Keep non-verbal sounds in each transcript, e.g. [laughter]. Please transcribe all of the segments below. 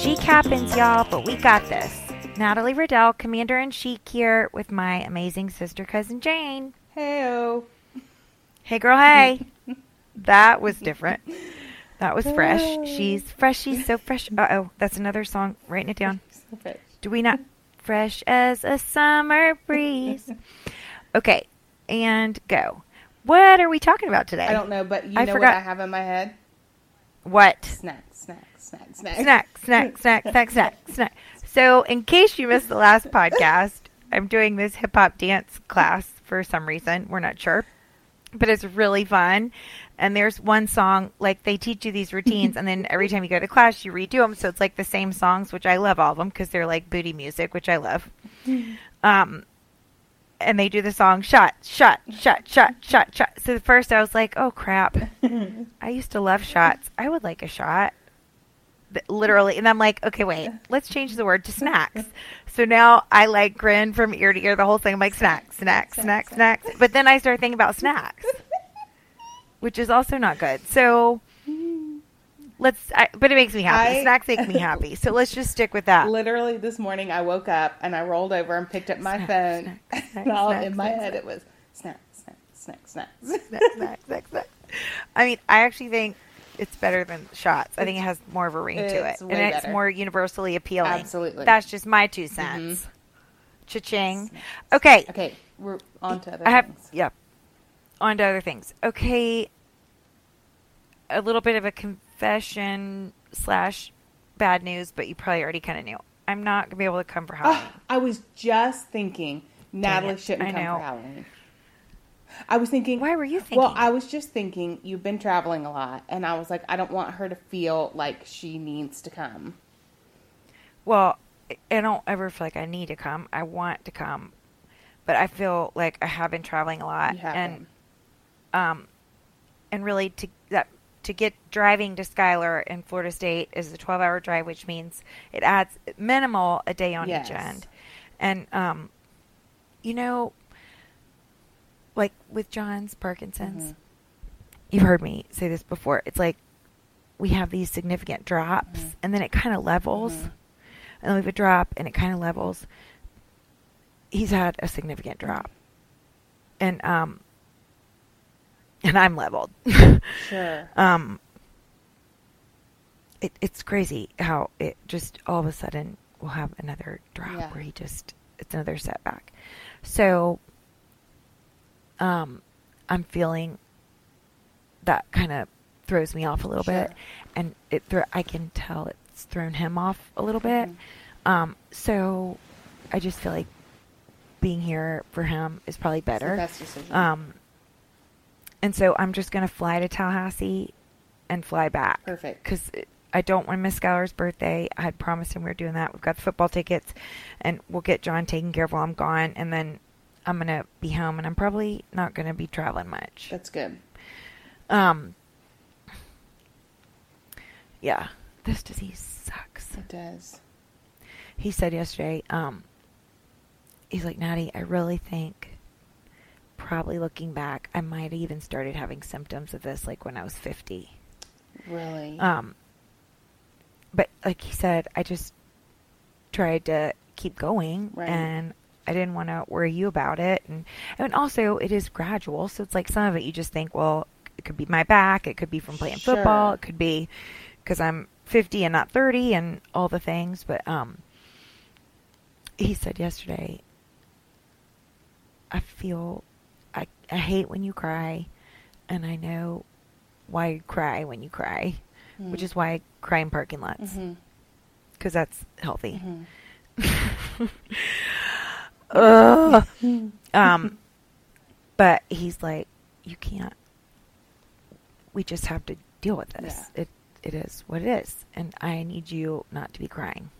Chic happens, y'all, but we got this. Natalie Riddell, Commander in Chic, here with my amazing sister cousin Jane. Heyo. Hey, girl, hey. [laughs] that was different. That was fresh. She's fresh. She's so fresh. Uh oh, that's another song. Writing it down. [laughs] Do we not? Fresh as a summer breeze. [laughs] Okay, and go. What are we talking about today? I don't know, but you I know forgot- what I have in my head? What? Snack, snack, snack, snack. snack, snack, snack, [laughs] snack, snack, snack. So, in case you missed the last podcast, I'm doing this hip hop dance class for some reason. We're not sure, but it's really fun. And there's one song, like they teach you these routines, and then every time you go to class, you redo them. So it's like the same songs, which I love all of them because they're like booty music, which I love. [laughs] Um, and they do the song shot, shot, shot, shot, shot, shot. So at first I was like, oh crap. [laughs] I used to love shots. I would like a shot. Literally. And I'm like, okay, wait, let's change the word to snacks. So now I like grin from ear to ear the whole thing. I'm like, snacks, snacks, snacks, snacks. But then I start thinking about snacks, which is also not good. So let's, I, but it makes me happy. I- snacks make me [laughs] happy. So let's just stick with that. Literally this morning I woke up and I rolled over and picked up my Snack, phone. snack, snack, [laughs] and all in my head it was snack, snack, snack, snack. snack, snack, [laughs] snack, snack. I mean, I actually think it's better than shots. I think it has more of a ring to it, It's and way it's better. more universally appealing. Absolutely. That's just my two mm-hmm. cents. Cha-ching. Okay, Okay, we're on to other I have things. yeah. On to other things. Okay, a little bit of a confession slash bad news, but you probably already kind of knew. I'm not gonna be able to come for Halloween. Oh, I was just thinking Natalie it, shouldn't I come know. for Halloween. I was thinking. Why were you thinking? Well, I was just thinking you've been traveling a lot, and I was like, I don't want her to feel like she needs to come. Well, I- don't ever feel like I need to come. I want to come, but I feel like I have been traveling a lot, and um, and really to to get driving to Schuyler in Florida State is a 12-hour drive, which means it adds minimal a day on Yes. each end, and um, you know, like with John's Parkinson's, Mhm. you've heard me say this before. It's like we have these significant drops, Mhm. and then it kind of levels, Mhm. and then we have a drop, and it kind of levels. He's had a significant drop, and um, and I'm leveled. [laughs] Sure. um, it, it's crazy how it just all of a sudden will have another drop Yeah. where he just it's another setback. So, um, I'm feeling that kind of throws me off a little bit, and it thro- I can tell it's thrown him off a little bit. Mhm. Um, so I just feel like being here for him is probably better. best decision. Um, and so I'm just going to fly to Tallahassee and fly back. Perfect. Because I don't want to miss Schuyler's birthday. I had promised him we were doing that. We've got the football tickets, and we'll get John taken care of while I'm gone. And then I'm going to be home, and I'm probably not going to be traveling much. That's good. Um, yeah, this disease sucks. It does. He said yesterday, um, he's like, Natty, I really think, probably looking back, I might have even started having symptoms of this like when I was 50. Really. Um, but like he said, I just tried to keep going Right. and I didn't want to worry you about it. And, and also, it is gradual. So it's like some of it you just think, well, it could be my back, it could be from playing football, it could be because I'm 50 and not 30 and all the things. But um, he said yesterday, I feel, I, I hate when you cry, and I know why you cry when you cry, which Mm. is why I cry in parking lots because that's healthy. [laughs] Mhm. [laughs] Um, but he's like, you can't. We just have to deal with this. Yeah. It it is what it is, and I need you not to be crying.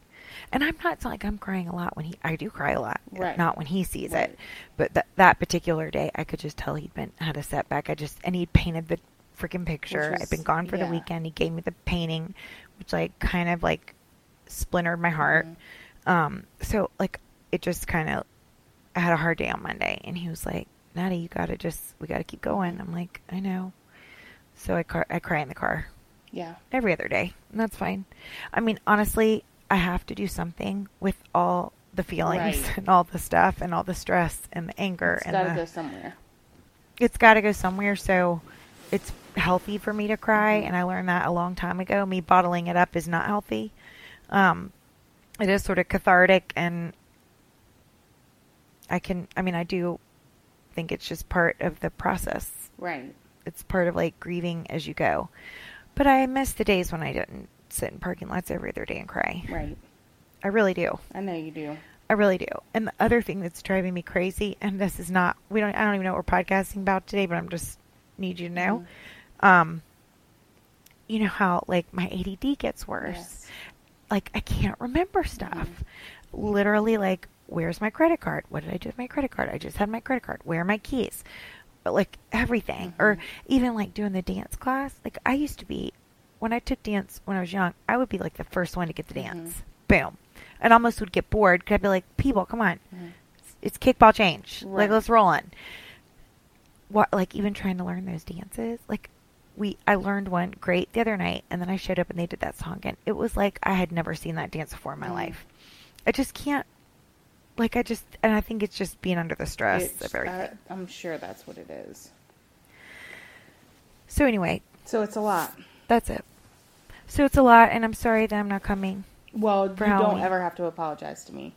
And I'm not like I'm crying a lot when he. I do cry a lot, Right. not when he sees Right. it. But that that particular day, I could just tell he'd been had a setback. I just and he painted the freaking picture. I'd been gone for the weekend. He gave me the painting, which like kind of like splintered my heart. Mhm. Um, so like it just kind of, I had a hard day on Monday, and he was like, "Natty, you gotta just, we gotta keep going." I'm like, I know, So I car- I cry in the car Yeah. every other day, and that's fine. I mean, honestly, I have to do something with all the feelings Right. [laughs] and all the stuff and all the stress and the anger It's and got to the, go somewhere. it's got to go somewhere. So it's healthy for me to cry, Mhm. and I learned that a long time ago. Me bottling it up is not healthy. Um, it is sort of cathartic, and I can. I mean, I do think it's just part of the process. Right. It's part of like grieving as you go. But I miss the days when I didn't sit in parking lots every other day and cry. Right. I really do. I know you do. I really do. And the other thing that's driving me crazy, and this is not we don't I don't even know what we're podcasting about today, but I'm just need you to know. Um you know how like my ADD gets worse. Yes. Like I can't remember stuff. Literally like where's my credit card? What did I do with my credit card? I just had my credit card. Where are my keys? But like everything. Or Mhm. even like doing the dance class. Like I used to be when I took dance when I was young, I would be like the first one to get the Mhm. dance. Boom. And almost would get bored because I'd be like, people, come on. Mhm. It's kickball change. Like, let's roll on. What, like, even trying to learn those dances, like, we, I learned one great the other night, and then I showed up and they did that song, and it was like I had never seen that dance before in my Mhm. life. I just can't, like, I just, and I think it's just being under the stress It's- of everything. uh, I'm sure that's what it is. so anyway, So it's a lot. That's it. So it's a lot, and I'm sorry that I'm not coming. Well, For you Halloween. don't ever have to apologize to me.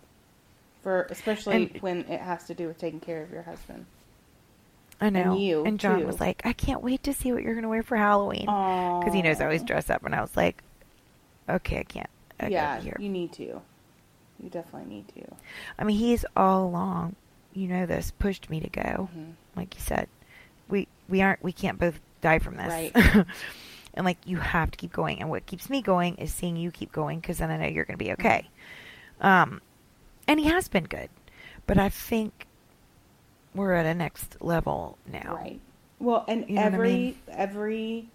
For especially And- when it has to do with taking care of your husband. I know. you, and John too. was like, I can't wait to see what you're going to wear for Halloween. Because he knows I always dress up, and I was like, okay, I can't. I yeah, you need to. You definitely need to. I mean, he's all along, you know this, pushed me to go. Mhm. Like you said, we we aren't we can't both die from this. Right. [laughs] and like you have to keep going. And what keeps me going is seeing you keep going because then I know you're going to be okay. Um, and he has been good, but I think we're at a next level now. Right. Well, and You know what I every mean? every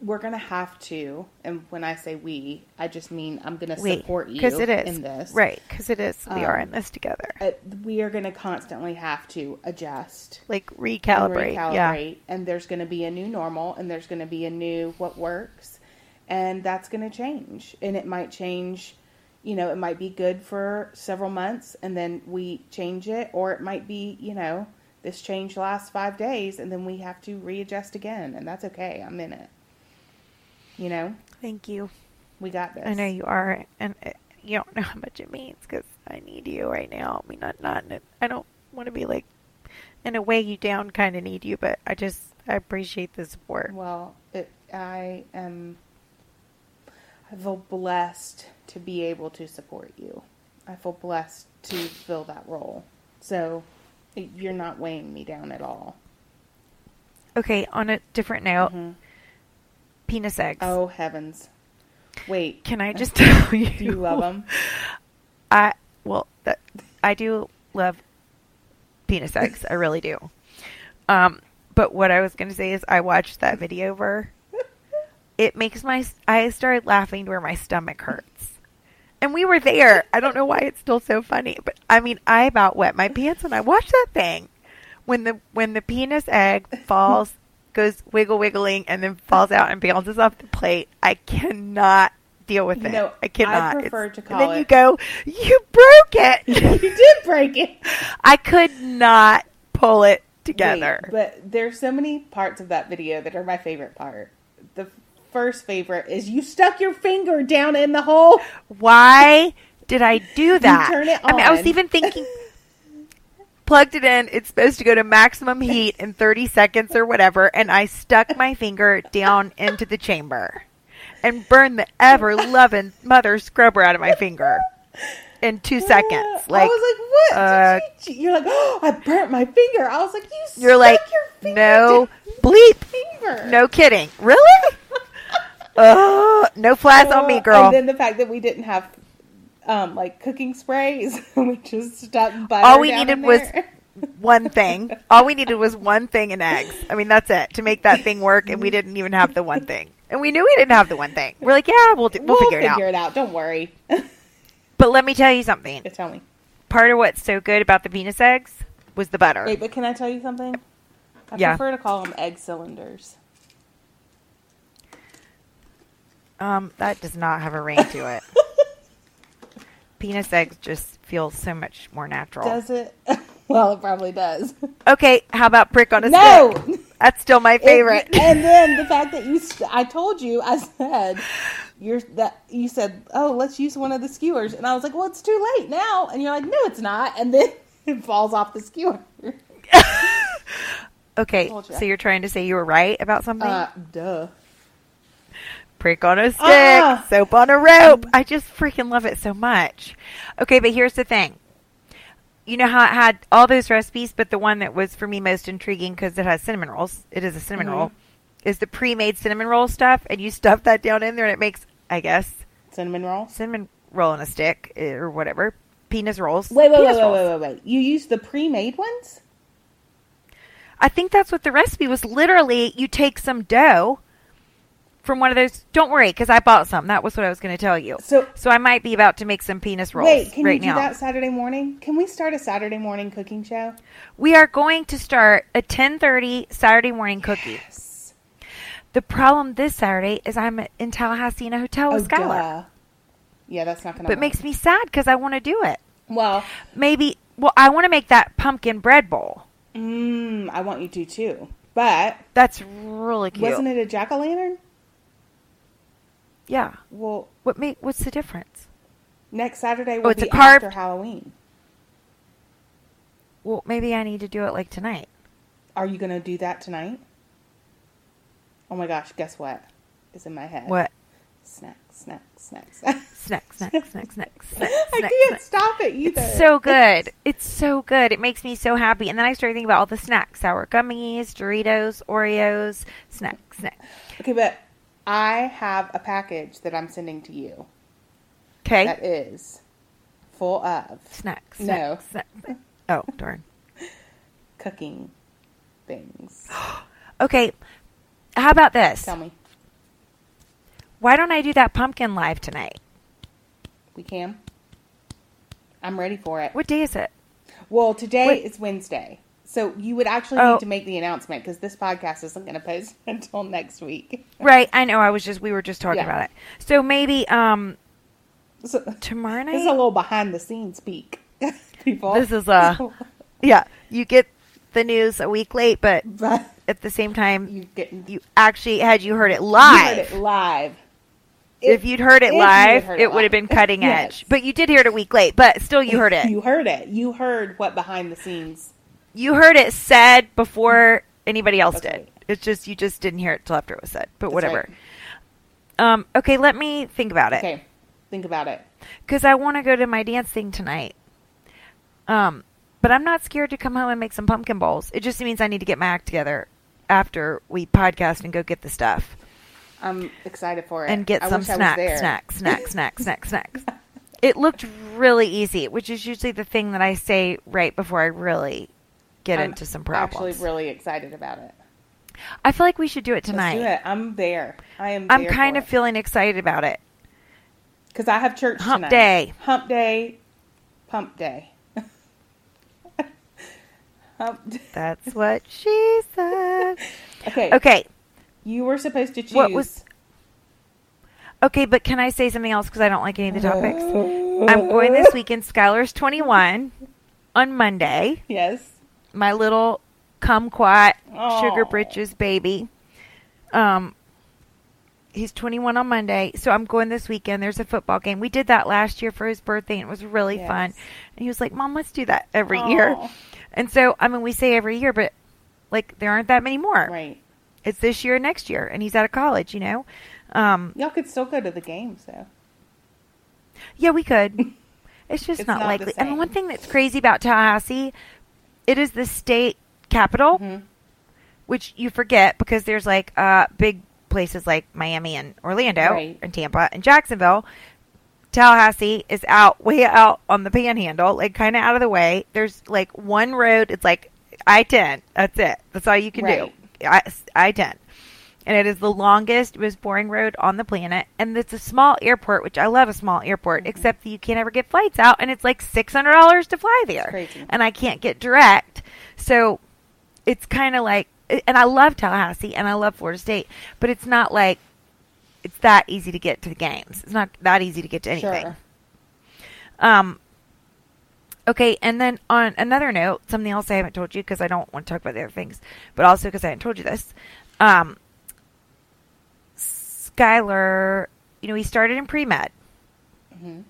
we're gonna have to, and when I say we, I just mean I'm gonna We, support you because it is in this. right because it is. We are Um, in this together. Uh, we are gonna constantly have to adjust, like and recalibrate. Yeah. recalibrate, and there's gonna be a new normal, and there's gonna be a new what works, and that's gonna change, and it might change. You know, it might be good for several months, and then we change it, or it might be, you know, this change lasts five days, and then we have to readjust again, and that's okay. I'm in it. You know, Thank you. we got this. I know you are, and uh, you don't know how much it means because I need you right now. I mean, not not. In a, I don't want to be like in a way you down kind of need you, but I just I appreciate the support. Well, it, I am. I feel blessed to be able to support you. I feel blessed to fill that role. So, you're not weighing me down at all. Okay, on a different note, Mhm. Penis eggs. Oh heavens! Wait, Can I [laughs] just tell you? do you love them? I well, that, I do love penis eggs. I really do. Um, but what I was going to say is, I watched that video of her. It makes my I started laughing to where my stomach hurts, and we were there. I don't know why it's still so funny, but I mean, I about wet my pants when I watched that thing. When the when the penis egg [laughs] falls, goes wiggle wiggling, and then falls out and bounces off the plate. I cannot deal with it. know, I cannot. I prefer It's- to and call then you go, you broke it. [laughs] you did break it. I could not pull it together. Wait, but there's so many parts of that video that are my favorite part. The first favorite is you stuck your finger down in the hole. Why did I do that? turn it I mean, I was even thinking, [laughs] plugged it in. It's supposed to go to maximum heat in 30 seconds or whatever, and I stuck my finger down into the chamber and burned the ever loving mother scrubber out of my finger in two seconds. Like, I was like, "What?" uh, you? You're like, "Oh, I burnt my finger." I was like, "You you're like, your finger no bleep, finger." no kidding, really? Oh, [laughs] no flies on me, Uh, girl. And then the fact that we didn't have um like cooking sprays, [laughs] we just stuck butter. All we needed was [laughs] one thing. All we needed was one thing and eggs. I mean, that's it to make that thing work, and we didn't even have the one thing. And we knew we didn't have the one thing. We're like, yeah, we'll do, we'll, figure, it out. it out. Don't worry. [laughs] But let me tell you something. Tell me. Part of what's so good about the penis eggs was the butter. Wait, but can I tell you something? I Yeah. prefer to call them egg cylinders. Um, that does not have a ring to it. Penis eggs just feel so much more natural. Does it? [laughs] well, it probably does. Okay, how about prick on a stick? No! stick? That's still my favorite. It- [laughs] and then the [laughs] fact that you, I told you, I said, you're that you said, oh, let's use one of the skewers, and I was like, well, it's too late now, and you're like, no, it's not, and then it falls off the skewer. okay, so you're trying to say you were right about something? Uh, duh. Prick on a stick, Ah. soap on a rope. I just freaking love it so much. Okay, but here's the thing. You know how it had all those recipes, but the one that was for me most intriguing because it has cinnamon rolls. It is a cinnamon Mhm. roll. Is the pre-made cinnamon roll stuff, and you stuff that down in there, and it makes, I guess, Cinnamon rolls. cinnamon roll on a stick eh, or whatever. Penis rolls. Wait, wait, wait, Penis wait, wait, wait, wait. You use the pre-made ones? I think that's what the recipe was. Literally, you take some dough from one of those. Don't worry, because I bought some. That was what I was going to tell you. So- so I might be about to make some penis rolls Wait, can right you do now. that Saturday morning? Can we start a Saturday morning cooking show? We are going to start a 10:30 Saturday morning cookie. Yes. The problem this Saturday is I'm in Tallahassee in a hotel with Skylar. Oh, duh. Yeah, that's not gonna. But it work. makes me sad because I want to do it. well. Maybe. Well, I want to make that pumpkin bread bowl. Mm, I want you to too. But That's really cute. wasn't it a jack o' lantern? Yeah. Well, What make? What's the difference? next Saturday oh, will Oh, it's be a carved- after Halloween. Well, maybe I need to do it like tonight. Are you gonna do that tonight? Oh my gosh! Guess what? Is in my head. What? Snack, snack, snack, snack. Snack, [laughs] snack, snack, snack, snack, I snack, can't snack. stop it either. It's so good. It's so good. It makes me so happy. And then I started thinking about all the snacks: sour gummies, Doritos, Oreos, snack, snack. Okay, but I have a package that I'm sending to you Okay. that is full of snacks. snack, No. snacks. Oh, darn. [laughs] cooking things. [gasps] Okay. How about this? Tell me, Why don't I do that pumpkin live tonight? we can. I'm ready for it. What day is it? Well, today Wait. is Wednesday. So you would actually Oh. need to make the announcement because this podcast isn't going to post [laughs] until next week. Right. I know. I was just we were just talking Yeah. about it. So maybe um So, tomorrow night. this is a little behind the scenes peek, [laughs] people. This is, a, yeah. You get the news a week late, but but at the same time, you getting you actually had you heard it you live. heard it live. if you'd heard it live, heard it would have been cutting Yes. edge. But you did hear it a week late, but still you heard it. You heard it. You heard what behind the scenes. You heard it said before anybody else did. It's just you just didn't hear it till after it was said. But That's whatever. right. Um, okay, let me think about it Okay, think about it. because I want to go to my dance thing tonight. Um, but I'm not scared to come home and make some pumpkin bowls. It just means I need to get my act together after we podcast and go get the stuff I'm excited for it and get I some wish I was snacks, snacks, snacks, [laughs] snacks, snacks, snacks. It looked really easy, which is usually the thing that I say right before I really get I'm into some problems. Actually, really excited about it. I feel like we should do it tonight. Let's do it. I'm there. I am. I'm kind of feeling excited about it. because I have church Hump tonight. day. Hump day. Pump day. [laughs] Hump. Day. That's what she said. [laughs] Okay. Okay, You were supposed to choose. What was- okay, but can I say something else because I don't like any of the topics? [laughs] I'm going this weekend. Skylar's 21 on Monday. Yes. My little kumquat sugar britches baby. Um, he's 21 on Monday, so I'm going this weekend. There's a football game. We did that last year for his birthday, and it was really Yes. fun. And he was like, "Mom, let's do that every year." And so, I mean, we say every year, but like there aren't that many more. Right. It's this year, and next year, and he's out of college. You know. Um, Y'all could still go to the game, so. Yeah, we could. [laughs] It's just It's not, not likely. And one thing that's crazy about Tallahassee, it is the state capital, Mhm. which you forget because there's like uh, big places like Miami and Orlando Right. and Tampa and Jacksonville. Tallahassee is out way out on the panhandle, like kind of out of the way. There's like one road. It's like I ten. That's it. That's all you can Right. do. I I ten, and it is the longest, most boring road on the planet. And it's a small airport, which I love a small airport, Mm-hmm. except that you can't ever get flights out, and it's like six hundred dollars to fly there, and I can't get direct. So it's kind of like, and I love Tallahassee and I love Florida State, but it's not like it's that easy to get to the games. It's not that easy to get to anything. Sure. Um. Okay, and then on another note, something else I haven't told you because I don't want to talk about the other things, but also because I haven't told you this. Um, Skylar, you know, he started in pre med, hmm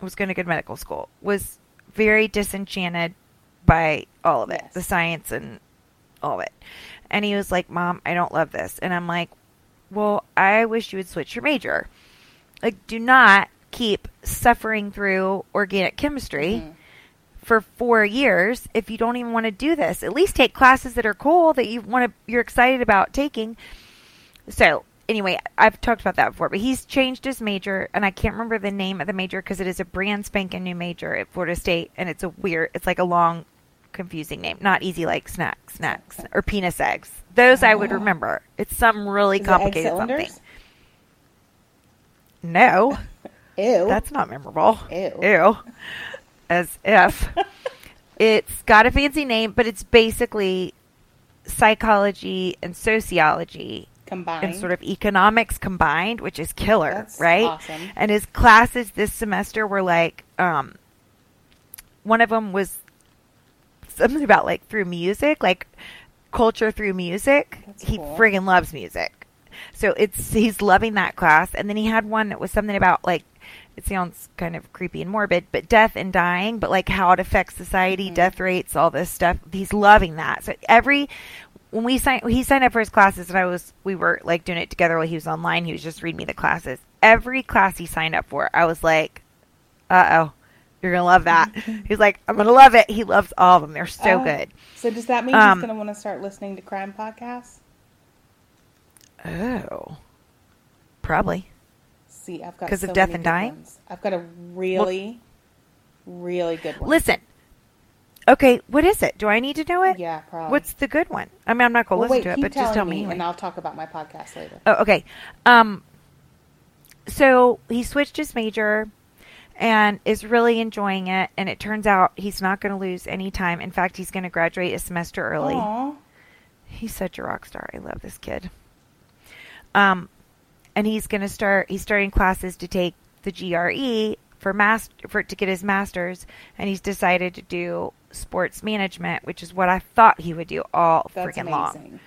was going to go to medical school, was very disenchanted by all of it, Yes. the science and all of it. And he was like, Mom, I don't love this. And I'm like, Well, I wish you would switch your major. Like, do not keep suffering through organic chemistry Mhm. for four years if you don't even want to do this. At least take classes that are cool that you want to you're excited about taking. So anyway, I've talked about that before, but he's changed his major, and I can't remember the name of the major because it is a brand spanking new major at Florida State, and it's a weird, it's like a long, confusing name, not easy like snacks, snacks or penis eggs. Those I would Oh. remember. It's some really Is complicated something. No, [laughs] Ew. that's not memorable. Ew. Ew. As if. [laughs] it's got a fancy name, but it's basically psychology and sociology combined. and sort of economics combined, which is killer, That's right? awesome. And his classes this semester were like, um, one of them was something about like through music, like culture through music. That's he cool. friggin' loves music. So it's he's loving that class. And then he had one that was something about like it sounds kind of creepy and morbid, but death and dying, but like how it affects society, Mhm. death rates, all this stuff. He's loving that. So every when we signed he signed up for his classes and I was we were like doing it together while he was online, he was just reading me the classes. Every class he signed up for, I was like, Uh oh, you're gonna love that. [laughs] He's like, I'm gonna love it. He loves all of them. They're so Oh. good. So does that mean Um, he's going to want to start listening to crime podcasts? Oh. Probably. See, I've got 'Cause of so death many and dying? I've got a really, really good one. Listen. Okay, what is it? Do I need to know it? Yeah, probably. What's the good one? I mean, I'm not gonna well, listen wait, to it, but just tell me, anyway. and I'll talk about my podcast later. Oh, okay. Um, so he switched his major and is really enjoying it. And it turns out he's not going to lose any time. In fact, he's going to graduate a semester early. Aw. He's such a rock star. I love this kid. Um, and he's going to start. He's starting classes to take the GRE for master for to get his master's, and he's decided to do sports management, which is what I thought he would do all That's freaking long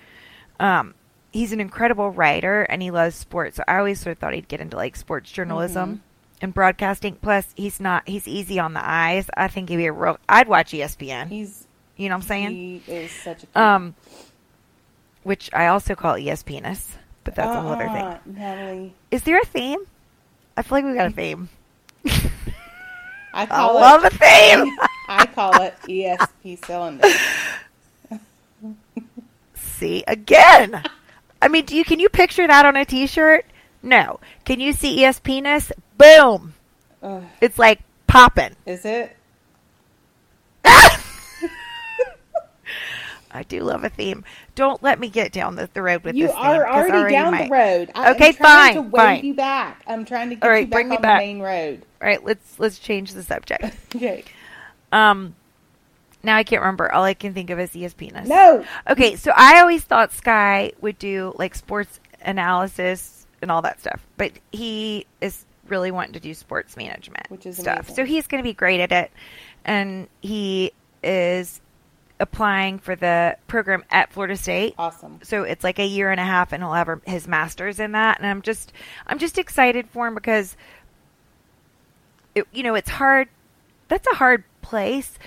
um, he's an incredible writer and he loves sports. So I always sort of thought he'd get into like sports journalism Mhm. and broadcasting. Plus, he's not, he's easy on the eyes. I think he'd be a real, I'd watch ESPN. He's you know what I'm saying? He is such a Um, which I also call ESPNus, but that's a whole other thing. Uh-uh, Natalie. Is there a theme? I feel like we got a theme. I I call love it. a theme. I call it ESP cylinder. [laughs] see again. I mean, do you can you picture that on a T-shirt? No. Can you see E ESPNus? Boom! Ugh, It's like popping. is it? [laughs] I do love a theme. Don't let me get down the, the road with you this. theme, are 'cause already down my- the road. I, Okay, I'm trying fine, to wave fine. you back. I'm trying to get All right, you back bring me on back. the main road. All right, let's let's change the subject. [laughs] Okay. Um, now I can't remember. All I can think of is ESPN. No. Okay, so I always thought Sky would do like sports analysis and all that stuff, but he is really wanting to do sports management, Which is stuff. amazing. So he's going to be great at it, and he is applying for the program at Florida State. Awesome. so it's like a year and a half and he'll have his masters in that and i'm just i'm just excited for him because it, you know it's hard that's a hard place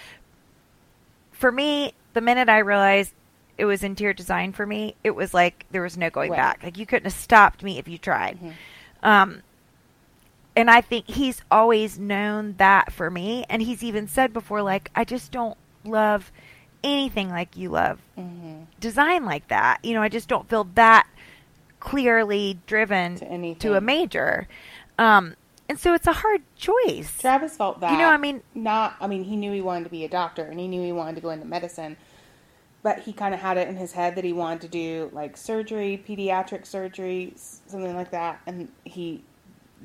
for me the minute i realized it was interior design for me it was like there was no going Right. back like you couldn't have stopped me if you tried Mhm. um and i think he's always known that for me and he's even said before like i just don't love anything like you love hmm design like that. You know, I just don't feel that clearly driven To to a major. Um, and so it's a hard choice. Travis felt that. You know, I mean- not. I mean, he knew he wanted to be a doctor, and he knew he wanted to go into medicine. But he kind of had it in his head that he wanted to do like surgery, pediatric surgery, something like that. And he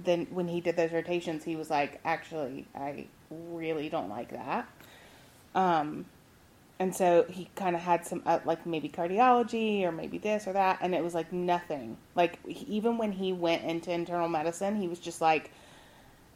then, when he did those rotations, he was like, "Actually, I really don't like that." Um, and so he kind of had some uh, like maybe cardiology or maybe this or that and it was like nothing. Like he, even when he went into internal medicine he was just like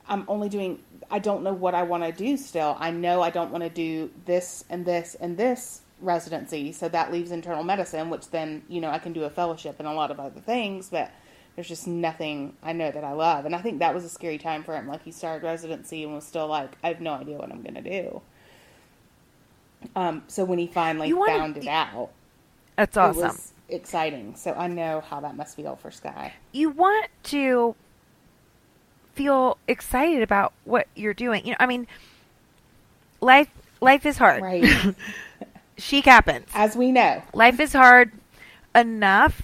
i'm only doing i don't know what i want to do still. I know i don't want to do this and this and this residency so that leaves internal medicine which then you know i can do a fellowship and a lot of other things but there's just nothing i know that i love. And i think that was a scary time for him. Like he started residency and was still like i have no idea what i'm going to do um, so when he finally wanna- found it out, That's it awesome. was exciting. So I know how that must feel for Sky. you want to feel excited about what you're doing. You know, I mean, life life is hard. Right. [laughs] Chic happens. As we know. Life is hard enough.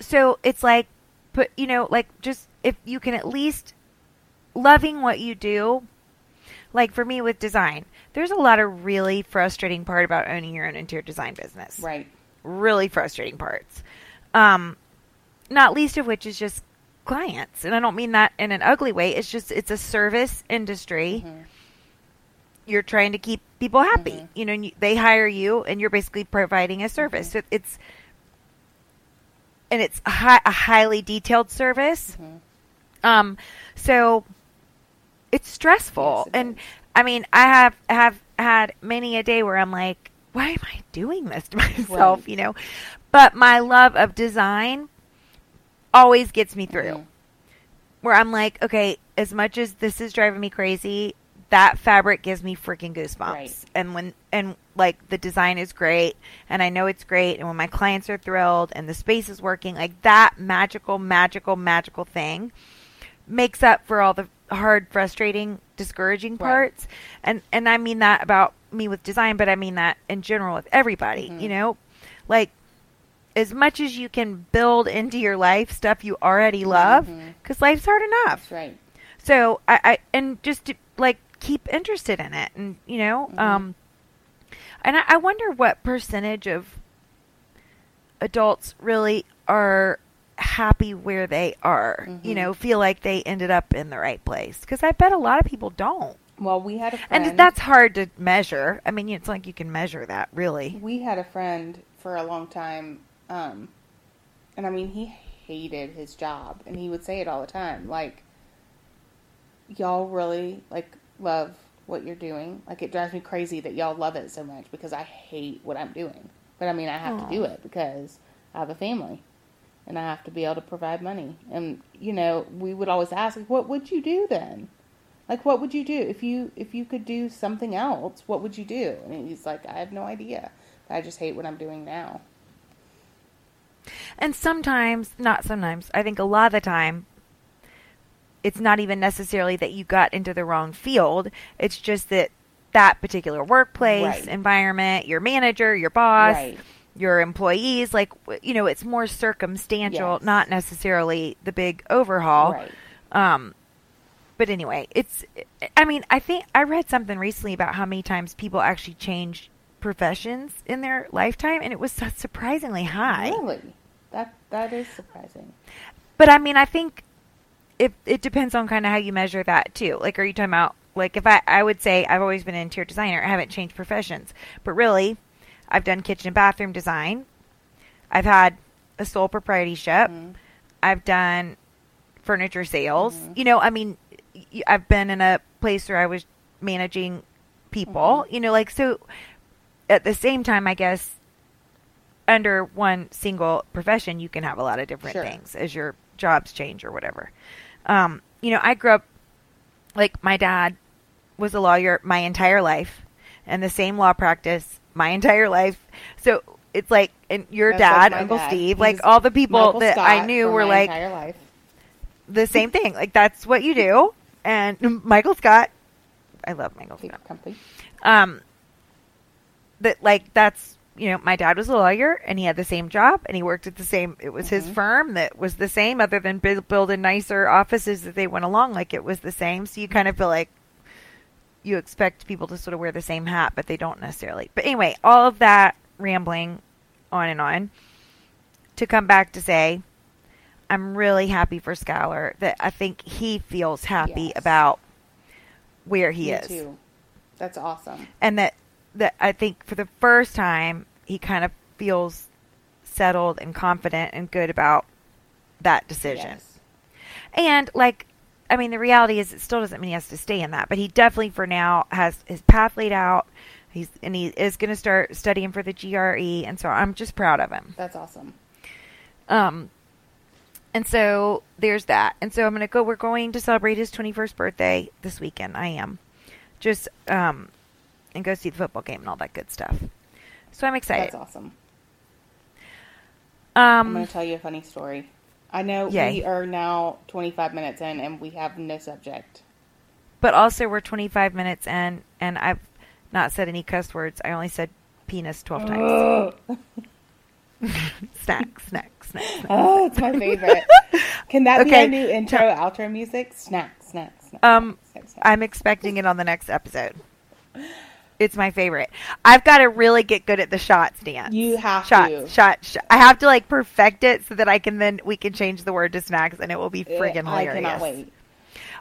So it's like, but you know, like just if you can at least loving what you do. Like for me with design, there's a lot of really frustrating part about owning your own interior design business Right. really frustrating parts. Um, not least of which is just clients, and I don't mean that in an ugly way. It's just it's a service industry. Mhm. You're trying to keep people happy. Mhm. You know, you, they hire you, and you're basically providing a service. So it's and it's a, hi- a highly detailed service. Mhm. Um, so it's stressful, Yes, it and is. I mean, I have have had many a day where I'm like, why am I doing this to [laughs] myself? Right. You know, but my love of design always gets me through. Mhm. Where I'm like, okay, as much as this is driving me crazy, that fabric gives me freaking goosebumps. Right. And when and like the design is great, and I know it's great, and when my clients are thrilled, and the space is working, like that magical, magical, magical thing makes up for all the hard, frustrating, discouraging Right. parts. And and I mean that about me with design, but I mean that in general with everybody. Mhm. You know, like as much as you can build into your life stuff you already love, Mhm. because life's hard enough. That's right. So I, I and just to like keep interested in it, and you know, Mhm. um, and I, I wonder what percentage of adults really are happy where they are. You Mhm. know, feel like they ended up in the right place. Because I bet a lot of people don't, Well, we had a friend. and that's hard to measure. I mean, it's like you can measure that, really. we had a friend for a long time, um, and I mean, he hated his job, and he would say it all the time, like, "Y'all really like love what you're doing. Like, it drives me crazy that y'all love it so much because I hate what I'm doing. But I mean, I have Aw. to do it because I have a family, and I have to be able to provide money. And you know, we would always ask, like, "What would you do then?" Like, what would you do if you if you could do something else? What would you do? And he's like, I have no idea. I just hate what I'm doing now. And sometimes, not sometimes, I think a lot of the time, it's not even necessarily that you got into the wrong field. It's just that that particular workplace, Right. environment, your manager, your boss, Right. Your employees, like, you know, it's more circumstantial, Yes. not necessarily the big overhaul. Right. Um, but anyway, it's, I mean, I think I read something recently about how many times people actually change professions in their lifetime, and it was surprisingly high. Really? That that is surprising. But I mean, I think it it depends on kind of how you measure that too. Like, are you talking about like if I I would say I've always been an interior designer, I haven't changed professions, but really, I've done kitchen and bathroom design. I've had a sole proprietorship. Mhm. I've done furniture sales. Mhm. You know, I mean, I've been in a place where I was managing people. Mhm. You know, like so. At the same time, I guess under one single profession, you can have a lot of different Sure. things as your jobs change or whatever. Um, you know, I grew up like my dad was a lawyer my entire life and the same law practice my entire life. So it's like, and your That's dad, my Uncle dad. Steve, like all the people Michael that I knew for were my like entire life. the same thing. Like that's what you do. And [laughs] Michael Scott, I love Michael Keep Scott. company. Um, that like that's you know my dad was a lawyer and he had the same job and he worked at the same. It was his Mhm. firm that was the same, other than bu- building nicer offices that they went along. Like it was the same. So you kind of feel like you expect people to sort of wear the same hat, but they don't necessarily. But anyway, all of that rambling on and on to come back to say I'm really happy for Skylar that I think he feels happy Yes. about where he Me is too. That's awesome. and that that I think for the first time he kind of feels settled and confident and good about that decision. Yes. And like, I mean, the reality is, it still doesn't mean he has to stay in that, but he definitely, for now, has his path laid out. He's and he is going to start studying for the GRE, and so I'm just proud of him. That's awesome. Um, and so there's that. And so I'm going to go. We're going to celebrate his 21st birthday this weekend. I am just um, and go see the football game and all that good stuff. So I'm excited. That's awesome. I'm going Um, to tell you a funny story. I know Yay. we are now 25 minutes in and we have no subject. but also we're 25 minutes in, and I've not said any cuss words. I only said penis 12 times. [gasps] [laughs] Snack, snack, snack. snack. [laughs] Oh, it's my favorite. Can that be Okay. our new intro, outro music? Snack, snack, snack. Um, snack, snack. I'm expecting it on the next episode. It's my favorite. I've got to really get good at the shots dance. You have shots, to. shot, shot. I have to like perfect it so that I can then we can change the word to snacks and it will be eh, friggin' I hilarious. cannot wait.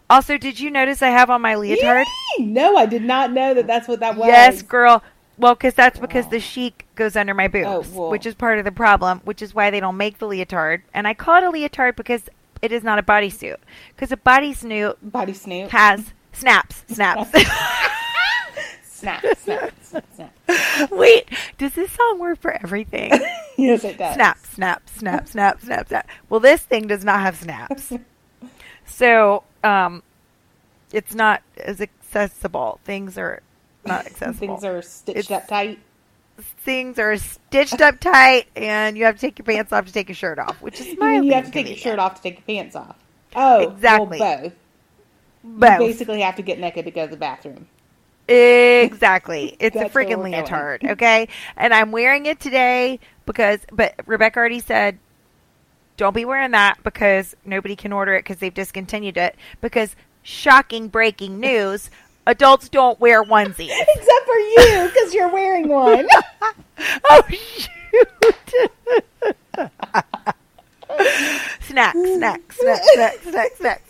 Also, did you notice I have on my leotard? No, I did not know that that's what that was. Yes, girl. Well, because that's because the chic goes under my boobs, Oh, which is part of the problem, which is why they don't make the leotard. And I call it a leotard because it is not a bodysuit. Because a bodysuit Body snoop. has snaps, snaps. [laughs] [laughs] snap, snap, [laughs] snap, snap. Wait, does this song work for everything? [laughs] yes, it does. snap, snap, snap, snap, snap, snap. Well, this thing does not have snaps. So, um, it's not as accessible. Things are not [laughs] accessible. Things are stitched It's- up tight. things are stitched up tight, and you have to take your pants off to take your shirt off, which is my you have to take your shirt off to take your pants off. Oh, Exactly. Well, both. Both. You basically have to get naked to go to the bathroom. Exactly. [laughs] It's a freaking going. leotard, okay? And I'm wearing it today because, but Rebecca already said, don't be wearing that because nobody can order it because they've discontinued it. Because, shocking breaking [laughs] news, adults don't wear onesies. [laughs] Except for you, because you're wearing one. oh, shoot. snack, snack, snack, snack, snack, snack.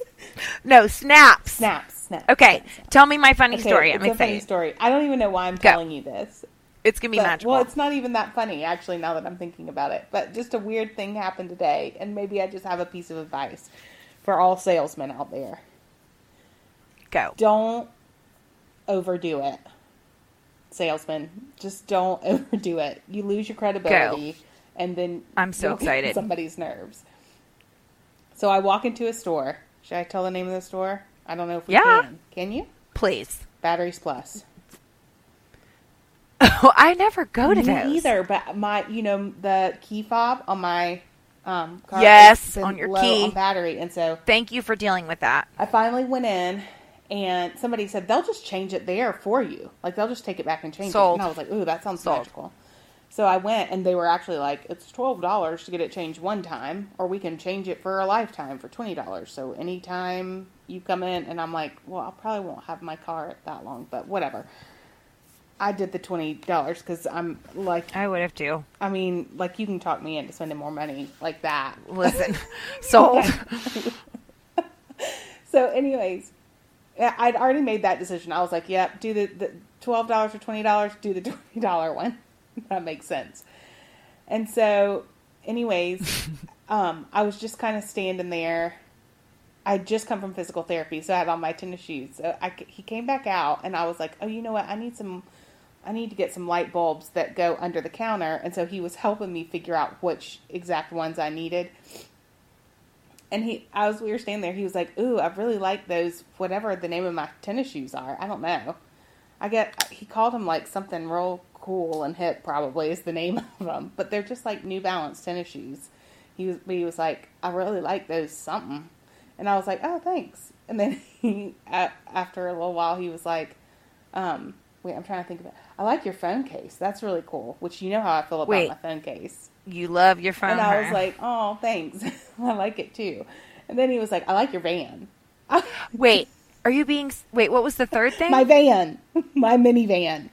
No, snaps. snaps. Okay, tell me my funny Okay, story. it's I'm a funny story. I don't even know why I'm Go. telling you this. It's gonna be But- magical. Well, it's not even that funny, actually, now that I'm thinking about it. But just a weird thing happened today, and maybe I just have a piece of advice for all salesmen out there. Go. Don't overdo it, salesman. Just don't [laughs] overdo it. You lose your credibility, and then I'm so excited. [laughs] Somebody's nerves. So I walk into a store. Should I tell the name of the store? I don't know if we Yeah. can. Can you? Please. Batteries Plus. [laughs] Oh, I never go to Me those. either, but my, you know, the key fob on my um, car Yes, on your low key. on battery, and so Thank you for dealing with that. I finally went in, and somebody said they'll just change it there for you, like they'll just take it back and change Sold. it. And I was like, ooh, that sounds Sold. magical. So I went, and they were actually like, it's twelve dollars to get it changed one time, or we can change it for a lifetime for twenty dollars. So anytime you come in, and I'm like, well, I probably won't have my car that long, but whatever. I did the twenty dollars because I'm like I would have too. I mean, like you can talk me into spending more money like that. Listen, [laughs] [laughs] sold. [laughs] So, anyways, I'd already made that decision. I was like, "Yep, do the, the twelve dollars or twenty dollars. Do the twenty dollar one. [laughs] that makes sense." And so, anyways, [laughs] um, I was just kind of standing there. I'd just come from physical therapy, so I had on my tennis shoes. So I, he came back out, and I was like, "Oh, you know what? I need some. I need to get some light bulbs that go under the counter." And so he was helping me figure out which exact ones I needed. And he, as we were standing there, he was like, "Ooh, I really like those. Whatever the name of my tennis shoes are, I don't know. I get." He called them like something real cool and hip. Probably is the name [laughs] of them, but they're just like New Balance tennis shoes. He was, he was like, "I really like those something," and I was like, "Oh, thanks." And then [laughs] he, after a little while, he was like, um, "Wait, I'm trying to think of it. I like your phone case. That's really cool." Which you know how I feel about Wait. my phone case. You love your phone. And I was like, oh, thanks. [laughs] I like it too. And then he was like, I like your van. wait, are you being? Wait, what was the third thing? My van. My minivan.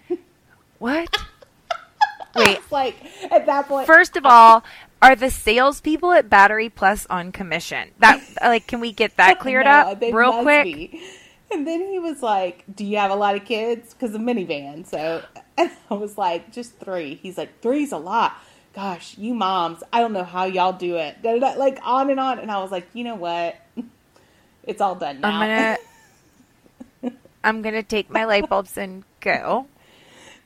What? [laughs] Wait, It's like, at that point. first of all, are the salespeople at Battery Plus on commission? That like, can we get that cleared No, up real quick? be. And then he was like, do you have a lot of kids? Because a minivan. So [laughs] And I was like, just three. He's like, three's a lot. Gosh, you moms, I don't know how y'all do it. Like on and on. And I was like, you know what? It's all done now. I'm gonna [laughs] I'm gonna take my light bulbs and go.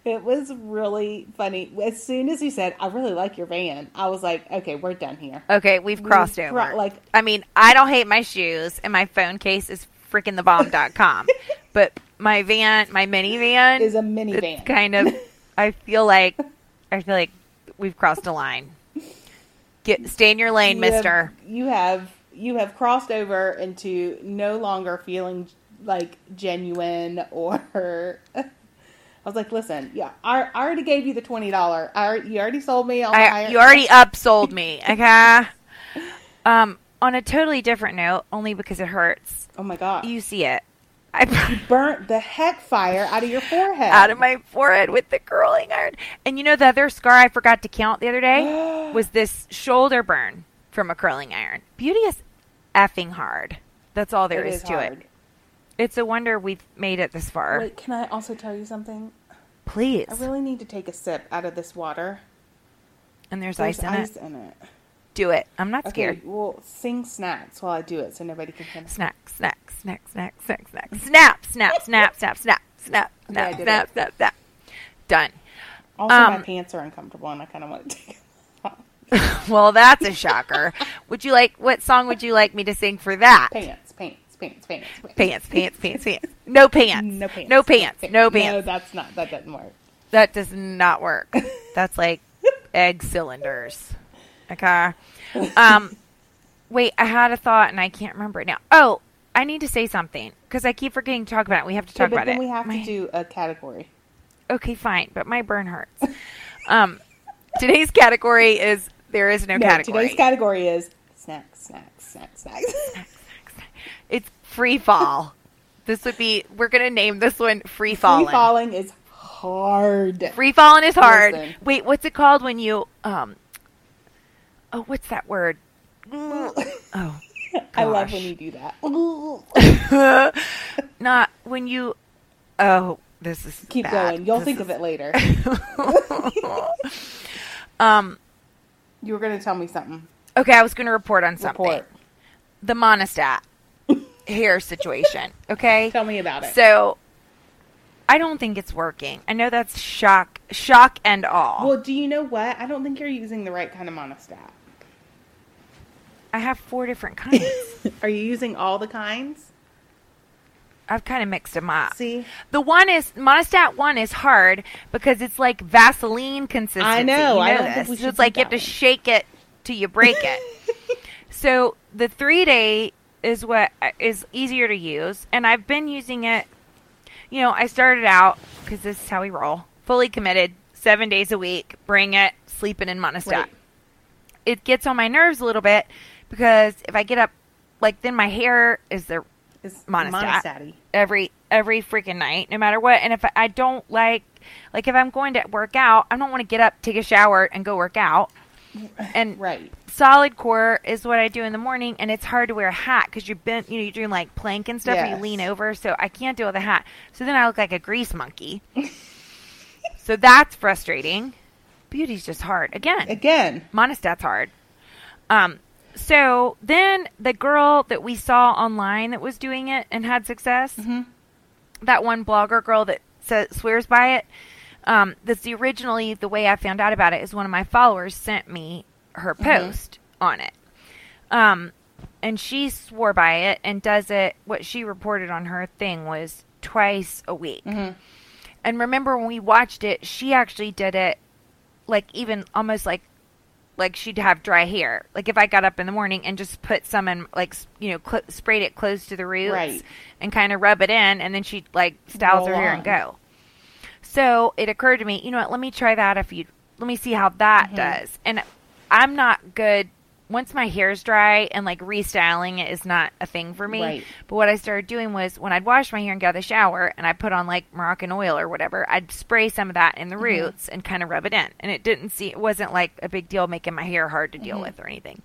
It was really funny. As soon as he said, "I really like your van," I was like, "Okay, we're done here." Okay, we've crossed We've over. cro- like- I mean, I don't hate my shoes, and my phone case is freaking the bomb.com. [laughs] but my van, my minivan, Is a it's minivan. kind of. I feel like, I feel like we've crossed a line. Get stay in your lane, You have- Mister. you have you have crossed over into no longer feeling like genuine or. [laughs] I was like, listen, yeah, I, I already gave you the twenty dollar. I you already sold me on. I, you already upsold me, [laughs] okay? Um, on a totally different note, only because it hurts. Oh my god! You see it. I burnt the heck fire out of your forehead. out of my forehead with the curling iron. And you know the other scar I forgot to count the other day [gasps] was this shoulder burn from a curling iron. Beauty is effing hard. That's all there It is, is to it. It's a wonder we've made it this far. Wait, can I also tell you something? Please. I really need to take a sip out of this water. and there's, There's ice in ice it. in it. Do it. I'm not Okay, scared. well, sing snacks while I do it so nobody can hear me. Snack, snack, snack, snack, snack, snack. Snap, snap, snap, snap, snap, snap, [laughs] Okay, snap, did snap, snap, snap. Done. Also, my Um, pants are uncomfortable and I kind of want to [laughs] take them. [laughs] Well, that's a shocker. would you like what song would you like me to sing for that? Pants, pants, pants, pants, pants. Pants, [laughs] pants, pants, pants. No pants. No pants. No pants. No No, pants. that's not, that doesn't work. That does not work. [laughs] That's like egg cylinders. Okay. Um, [laughs] wait, I had a thought and I can't remember it now. Oh, I need to say something because I keep forgetting to talk about it. We have to talk but about then it. we have My- to do a category. Okay, fine, but my burn hurts. um, today's category is there is no, No, category. today's category is snacks, snacks, snacks, snacks. It's free fall. [laughs] This would be. We're gonna name this one free falling. Free falling is hard. Free falling is hard. Listen. Wait, what's it called when you um? Oh, what's that word? [laughs] Oh, I love when you do that. [laughs] not when you. Oh, this is Keep bad. going. You'll This think is- of it later. um. You were going to tell me something. Okay, I was going to report on something. Report. The monistat hair situation. [laughs] Okay. Tell me about it. So, I don't think it's working. I know that's shock, shock and awe. well, do you know what? I don't think you're using the right kind of monistat. I have four different kinds. [laughs] Are you using all the kinds? I've kind of mixed them up. See? The one is monistat one is hard because it's like Vaseline consistency. I know, You I don't think this. we So should it's like you have to shake it till you break it. [laughs] so the three day is what is easier to use, and I've been using it. You know, I started out because this is how we roll. Fully committed, seven days a week. Bring it, sleeping in monistat. Right. It gets on my nerves a little bit because if I get up, like then my hair is the Monistat. monistat every every freaking night, no matter what. And if I, I don't like, like if I'm going to work out, I don't want to get up, take a shower, and go work out. And Right. solid core is what I do in the morning, and it's hard to wear a hat because you're bent, you know, you're doing like plank and stuff, and you lean over, so I can't deal with a hat. So then I look like a grease monkey. [laughs] so that's frustrating. Beauty's just hard again. Again. Monistat's hard. Um, so then the girl that we saw online that was doing it and had success, Mm-hmm. that one blogger girl that says, swears by it. Um, that's the originally the way I found out about it is one of my followers sent me her Mm-hmm. post on it. Um, and she swore by it and does it. What she reported on her thing was twice a week. Mm-hmm. And remember when we watched it, she actually did it like even almost like like she'd have dry hair. Like if I got up in the morning and just put some in, like you know, cl- sprayed it close to the roots Right. and kind of rub it in, and then she'd like styles her hair on. and go. So it occurred to me, you know what? Let me try that. If you let me see how that Mhm. does. And I'm not good once my hair's dry and like restyling it is not a thing for me. Right. But what I started doing was when I'd wash my hair and get out of the shower and I put on like Moroccan oil or whatever, I'd spray some of that in the Mm-hmm. roots and kind of rub it in. And it didn't see it wasn't like a big deal making my hair hard to deal Mhm. with or anything.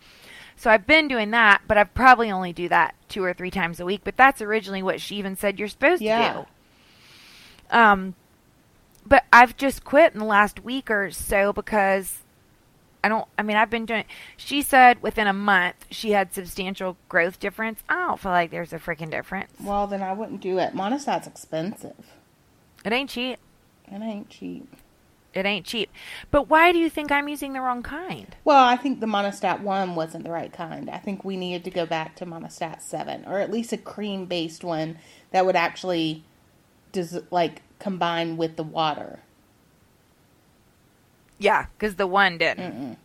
So I've been doing that, but I probably only do that two or three times a week. But that's originally what she even said you're supposed Yeah. to do. Um, but I've just quit in the last week or so because I don't. I mean, I've been doing. She said within a month she had substantial growth difference. I don't feel like there's a freaking difference. Well, then I wouldn't do it. Monistat's expensive. It ain't cheap. It ain't cheap. It ain't cheap. But why do you think I'm using the wrong kind? Well, I think the Monistat 1 wasn't the right kind. I think we needed to go back to Monistat 7 or at least a cream based one that would actually does like combine with the water. Yeah, because the one didn't. Mm-mm.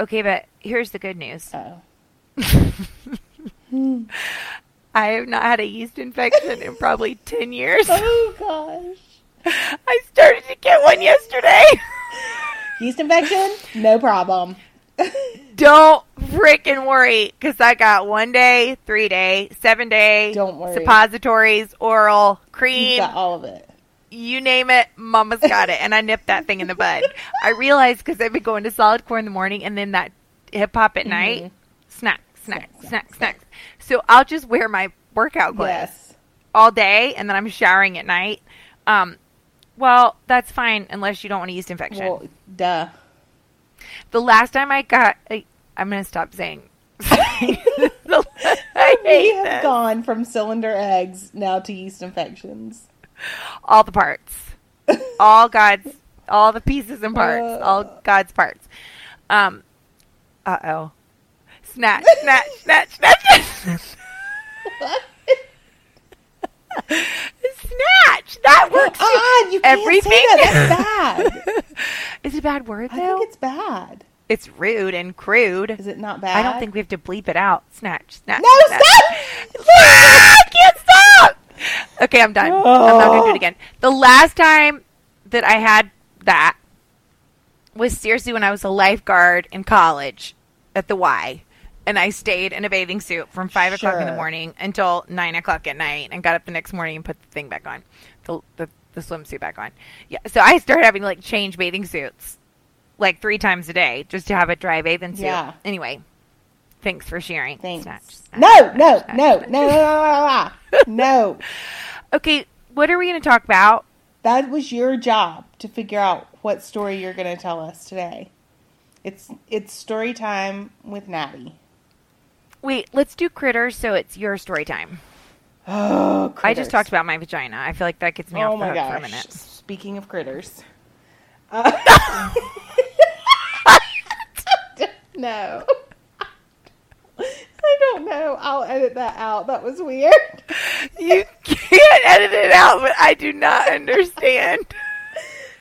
Okay, but here's the good news. Oh. [laughs] I have not had a yeast infection in probably 10 years. [laughs] Oh gosh. [laughs] I started to get one yesterday. Yeast infection? No problem. [laughs] Don't freaking worry because I got one day, three day, seven day, Don't worry. suppositories, oral, cream, got all of it. you name it, mama's got it. And I nipped that thing in the bud. [laughs] I realized because I've been going to solid core in the morning and then that hip hop at night, snack, snack, Snack, snack, snack, snack. So I'll just wear my workout clothes Yes. all day and then I'm showering at night. Um, well, that's fine unless you don't want a yeast infection. Well, duh. The last time I got, I, I'm going to stop saying. [laughs] [laughs] We have this. gone from cylinder eggs now to yeast infections. all the parts, [laughs] all God's, all the pieces and parts, Uh. all God's parts. Um, uh oh, snatch, snatch, snatch, snatch, snatch. That works. [gasps] Ah, you can't Everything. say that. That's bad. [laughs] Is it a bad word I think it's bad. It's rude and crude. Is it not bad? I don't think we have to bleep it out. Snatch, snatch. No, snatch. stop! Ah, I can't stop. Okay, I'm done. I'm not going to do it again. The last time that I had that was seriously when I was a lifeguard in college at the Y. And I stayed in a bathing suit from 5 o'clock in the morning until 9 o'clock at night and got up the next morning and put the thing back on. The, the, the swimsuit back on. Yeah, so I started having to like change bathing suits like three times a day just to have a dry bathing suit. Yeah. Anyway, thanks for sharing. Thanks. Snatch, no, no, no, no, no. No. [laughs] Okay, what are we going to talk about? That was your job to figure out what story you're going to tell us today. It's it's story time with Natty. Wait, let's do critters so it's your story time. Oh, I just talked about my vagina. I feel like that gets me Oh off the hook for a minute. Speaking of critters, [laughs] uh, [laughs] no, I don't know. I'll edit that out. That was weird. You can't edit it out, but I do not understand. [laughs]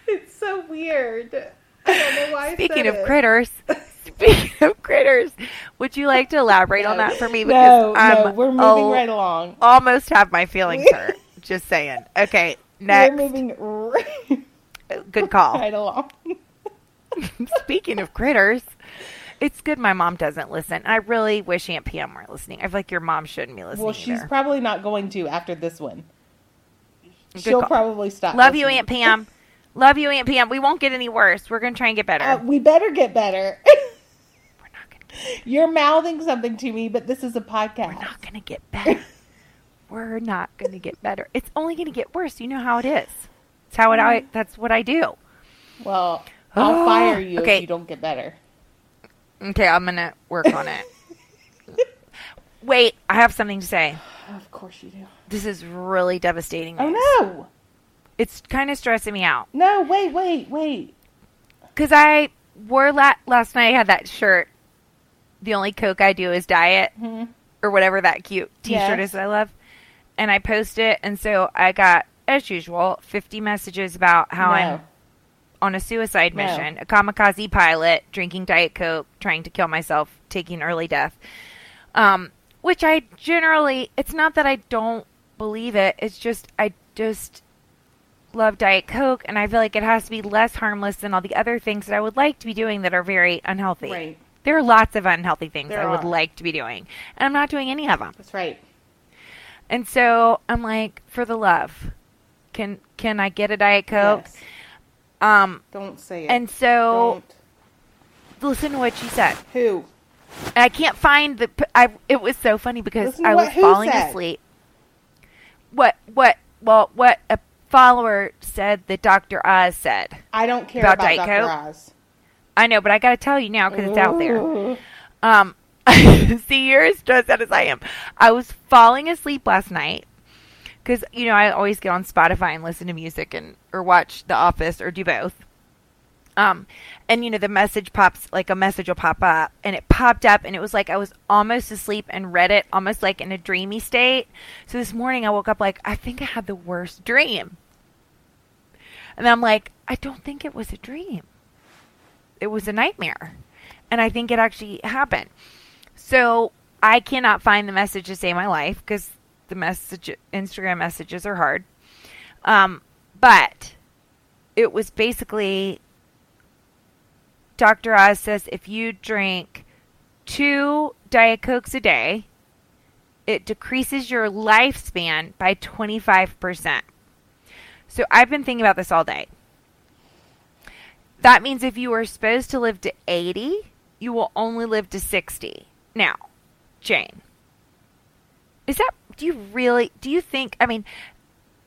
It's so weird. I don't know why. I Speaking of it. critters, speaking of critters, would you like to elaborate on that for me? No, I'm no, we're moving al- right along. Almost have my feelings hurt. [laughs] Just saying. Okay, next. We're moving right, Good call. right along. [laughs] Speaking of critters, it's good my mom doesn't listen. I really wish Aunt Pam weren't listening. I feel like your mom shouldn't be listening Well, she's either. probably not going to after this one. Good She'll call. probably stop. Love you. Aunt Pam. Love you, Aunt Pam. We won't get any worse. We're gonna try and get better. Uh, we better get better. [laughs] we're not gonna. Get, [laughs] You're mouthing something to me, but this is a podcast. we're not gonna get better. [laughs] we're not gonna get better. It's only gonna get worse. You know how it is. It's how it. I. Mm-hmm. That's what I do. Well, [gasps] I'll fire you Okay. if you don't get better. Okay, I'm gonna work on it. [laughs] Wait, I have something to say. Of course you do. This is really devastating. Oh news. no! It's kind of stressing me out. No, wait, wait, wait. Because I wore la- last night. I had that shirt. The only Coke I do is diet, Hmm. or whatever that cute T-shirt Yes. is that I love. And I post it, and so I got, as usual, 50 messages about how I'm on a suicide No. mission, a kamikaze pilot, drinking Diet Coke, trying to kill myself, taking early death. Um, which I generally, it's not that I don't believe it. It's just I just love Diet Coke, and I feel like it has to be less harmless than all the other things that I would like to be doing that are very unhealthy. Right. There are lots of unhealthy things There I would are. like to be doing, and I'm not doing any of them. That's right. And so I'm like, for the love, can can I get a Diet Coke? Yes. Um, Don't say it. and so don't. listen to what she said. Who? And I can't find the. I. It was so funny because Listen I was falling said. asleep. What? What? Well, what? A follower said that Dr. Oz said. I don't care About about, Diet Dr. Coke? Oz. I know, but I got to tell you now because it's out there. Um, [laughs] see, you're as stressed out as I am. I was falling asleep last night because you know I always get on Spotify and listen to music and or watch The Office or do both. Um, and you know the message pops like a message will pop up, and it popped up, and it was like I was almost asleep and read it almost like in a dreamy state. So this morning I woke up like I think I had the worst dream, and I'm like I don't think it was a dream. It was a nightmare, and I think it actually happened. So I cannot find the message to save my life because the message Instagram messages are hard. Um, but it was basically Dr. Oz says if you drink two Diet Cokes a day, it decreases your lifespan by 25%. So I've been thinking about this all day. That means if you are supposed to live to 80, you will only live to 60. Now, Jane, is that, do you really, do you think, I mean,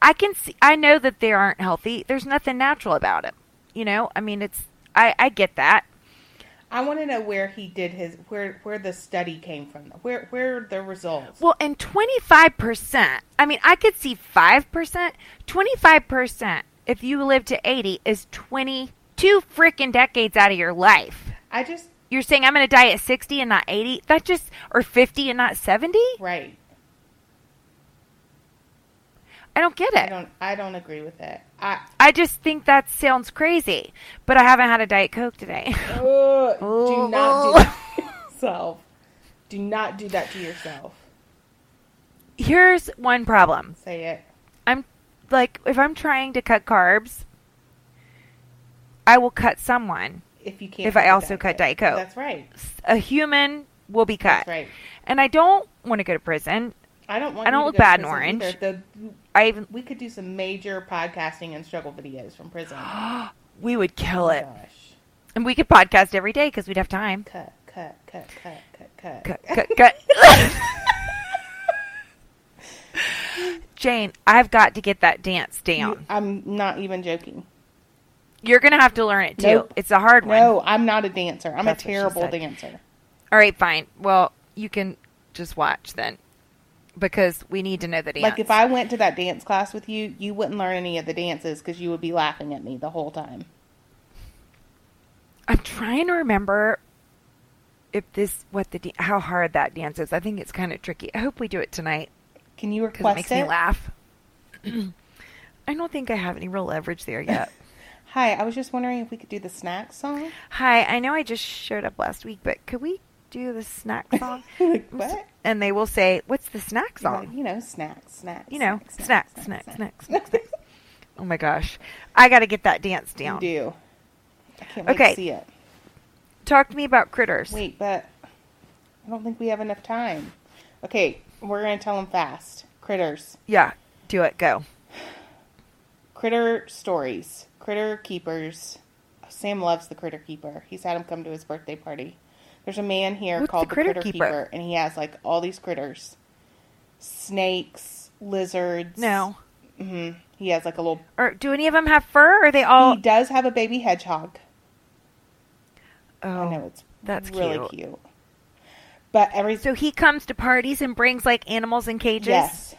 I can see, I know that they aren't healthy. There's nothing natural about it. You know, I mean, it's, I, I get that. I want to know where he did his where where the study came from. Where where the results? Well, and 25%, I mean, I could see 5%. 25%, if you live to 80, is 22 freaking decades out of your life. I just You're saying I'm going to die at 60 and not 80? That just, or 50 and not 70? right. I don't get it. I don't I don't agree with that. I I just think that sounds crazy. But I haven't had a Diet Coke today. [laughs] Ugh, do not do that to yourself. Do not do that to yourself. Here's one problem. Say it. I'm like, if I'm trying to cut carbs, I will cut someone. If you can't. If I also cut Diet Coke. That's right. A human will be cut. That's right. And I don't want to go to prison. I don't want. I don't you look bad in orange. The, I even we could do some major podcasting and struggle videos from prison. Oh [gasps] we would kill oh my it. Gosh. And we could podcast every day because we'd have time. Cut, cut, cut, cut, cut, cut. Cut, cut, cut. [laughs] Jane, I've got to get that dance You- down. I'm not even joking. You're going to have to learn it too. Nope. It's a hard one. No, I'm not a dancer. I'm That's a terrible dancer. All right, fine. Well, you can just watch then because we need to know the dance. Like if I went to that dance class with you, you wouldn't learn any of the dances because you would be laughing at me the whole time. I'm trying to remember if this what the how hard that dance is. I think it's kind of tricky. I hope we do it tonight Can you because it makes it? me laugh. [clears throat] I don't think I have any real leverage there yet. Hi, I was just wondering if we could do the snack song. Hi, I know I just showed up last week, but could we do the snack [laughs] song? like what? and they will say, "What's the snack You're like, song?" you know, snacks, snacks. You know, snacks, snacks, snacks, snacks, snacks, snacks. Oh my gosh, I got to get that dance You down. do. I can't wait Okay. to see it. Talk to me about critters. Wait, but I don't think we have enough time. Okay, we're gonna tell them fast. Critters, Yeah, do it. Go. Critter stories, critter keepers. Sam loves the critter keeper. He's had him come to his birthday party. There's a man here What's called the Critter the critter Keeper? keeper, and he has like all these critters, snakes, lizards. No. Mm-hmm. He has like a little. Or do any of them have fur? Or are they all? he does have a baby hedgehog. oh, I know it's that's really cute. cute. But every So he comes to parties and brings like animals in cages. yes,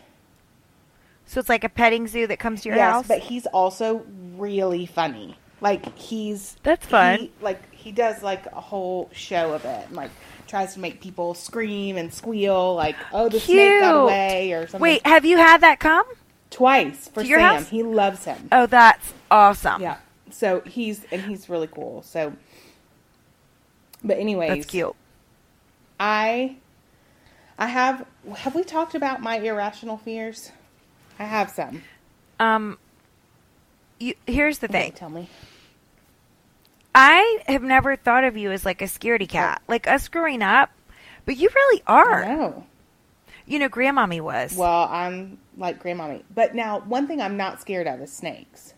So it's like a petting zoo that comes to your yes, house. but he's also really funny. Like he's That's fun. He, like he does like a whole show of it, and like tries to make people scream and squeal, like oh the snake got Cute. away or something. Wait, have you had that come? twice for Sam. house? He loves him. Oh, that's awesome. Yeah. So he's and he's really cool. So, but anyways, That's cute. I I have have we talked about my irrational fears? I have some. Um, you, here's the thing. tell me. I have never thought of you as like a scaredy cat, like us growing up, but you really are. No. You know, Grandmommy was. Well, I'm like grandmommy. But now, one thing I'm not scared of is snakes.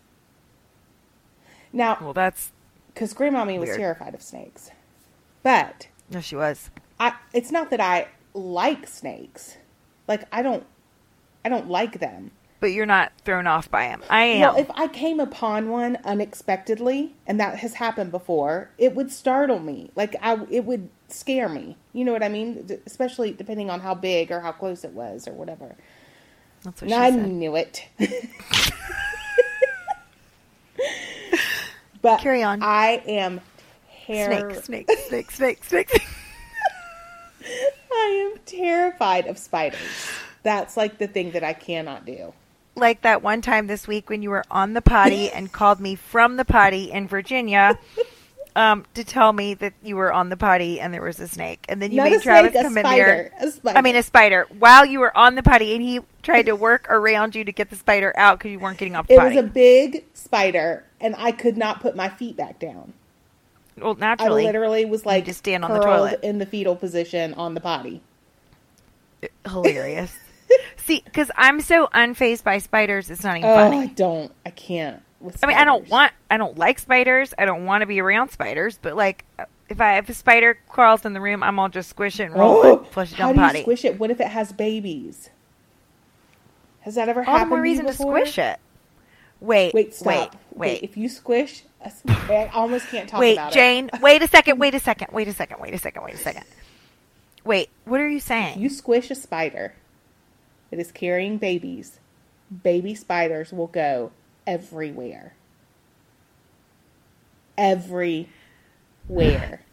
Now, Well, that's because grandmommy was terrified of snakes, but no, she was. I, it's not that I like snakes. Like I don't, I don't like them. but you're not thrown off by them. I am. Well, if I came upon one unexpectedly, and that has happened before, it would startle me. Like I, it would scare me. You know what I mean? Especially depending on how big or how close it was or whatever. That's what And she I said. knew it. [laughs] but Carry on. I am ter- Snake, snake, snake, snake, snake. [laughs] I am terrified of spiders. That's like the thing that I cannot do. like that one time this week when you were on the potty [laughs] and called me from the potty in Virginia [laughs] um, to tell me that you were on the potty and there was a snake. And then you Not made Travis snake, come in spider. here. A spider. I mean, a spider. While you were on the potty and he tried to work around you to get the spider out because you weren't getting off the it potty. was a big spider, and I could not put my feet back down. well, naturally. I literally was like just stand on the toilet. in the fetal position on the potty. hilarious. See, because I'm so unfazed by spiders, it's not even Oh, funny. I don't. I can't. I mean, I don't want, I don't like spiders. I don't want to be around spiders. But like, if I if a spider crawls in the room, I'm all just squish it and roll Oh, it, flush it how down do you potty. squish it? What if it has babies? Has that ever all the happened? more to reason you to squish it. Wait, Wait, stop. wait, wait, If you squish, I almost can't talk wait, about Jane. it. [laughs] wait a second. Wait a second. Wait a second. Wait a second. Wait a second. Wait, what are you saying? You squish a spider that is carrying babies. Baby spiders will go everywhere. Everywhere.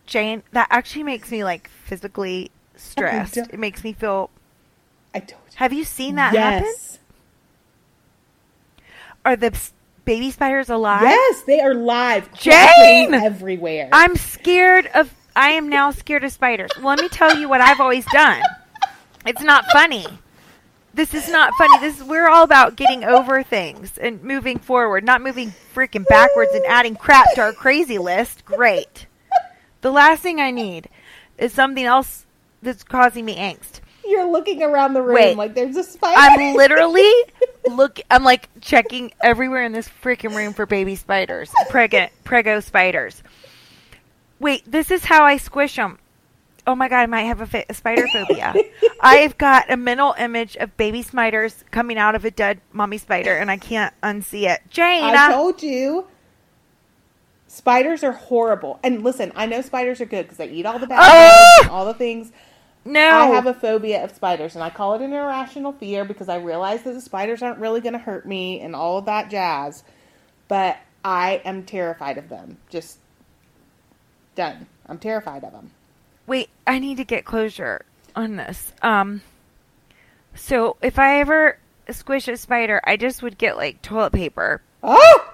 Jane, that actually makes me like physically stressed. It makes me feel. I told you. Have you seen that happen? yes. Are the baby spiders alive? Yes, they are live. Jane! everywhere. I'm scared of. I am now scared of spiders. Well, let me tell you what I've always done. It's not funny. This is not funny. This we're all about getting over things and moving forward, not moving freaking backwards and adding crap to our crazy list. Great. The last thing I need is something else that's causing me angst. You're looking around the room Wait. like there's a spider. I'm [laughs] literally look. I'm like checking everywhere in this freaking room for baby spiders, pregnant prego spiders. Wait, this is how I squish them. Oh my god, I might have a, fi- a spider phobia. [laughs] I've got a mental image of baby spiders coming out of a dead mommy spider, and I can't unsee it. Jane, I uh, told you. Spiders are horrible. And listen, I know spiders are good because they eat all the bad Oh! bugs and all the things. no, I have a phobia of spiders, and I call it an irrational fear because I realize that the spiders aren't really going to hurt me and all of that jazz. But I am terrified of them. Just done. I'm terrified of them. Wait. I need to get closure on this. Um, so if I ever squish a spider, I just would get like toilet paper Oh!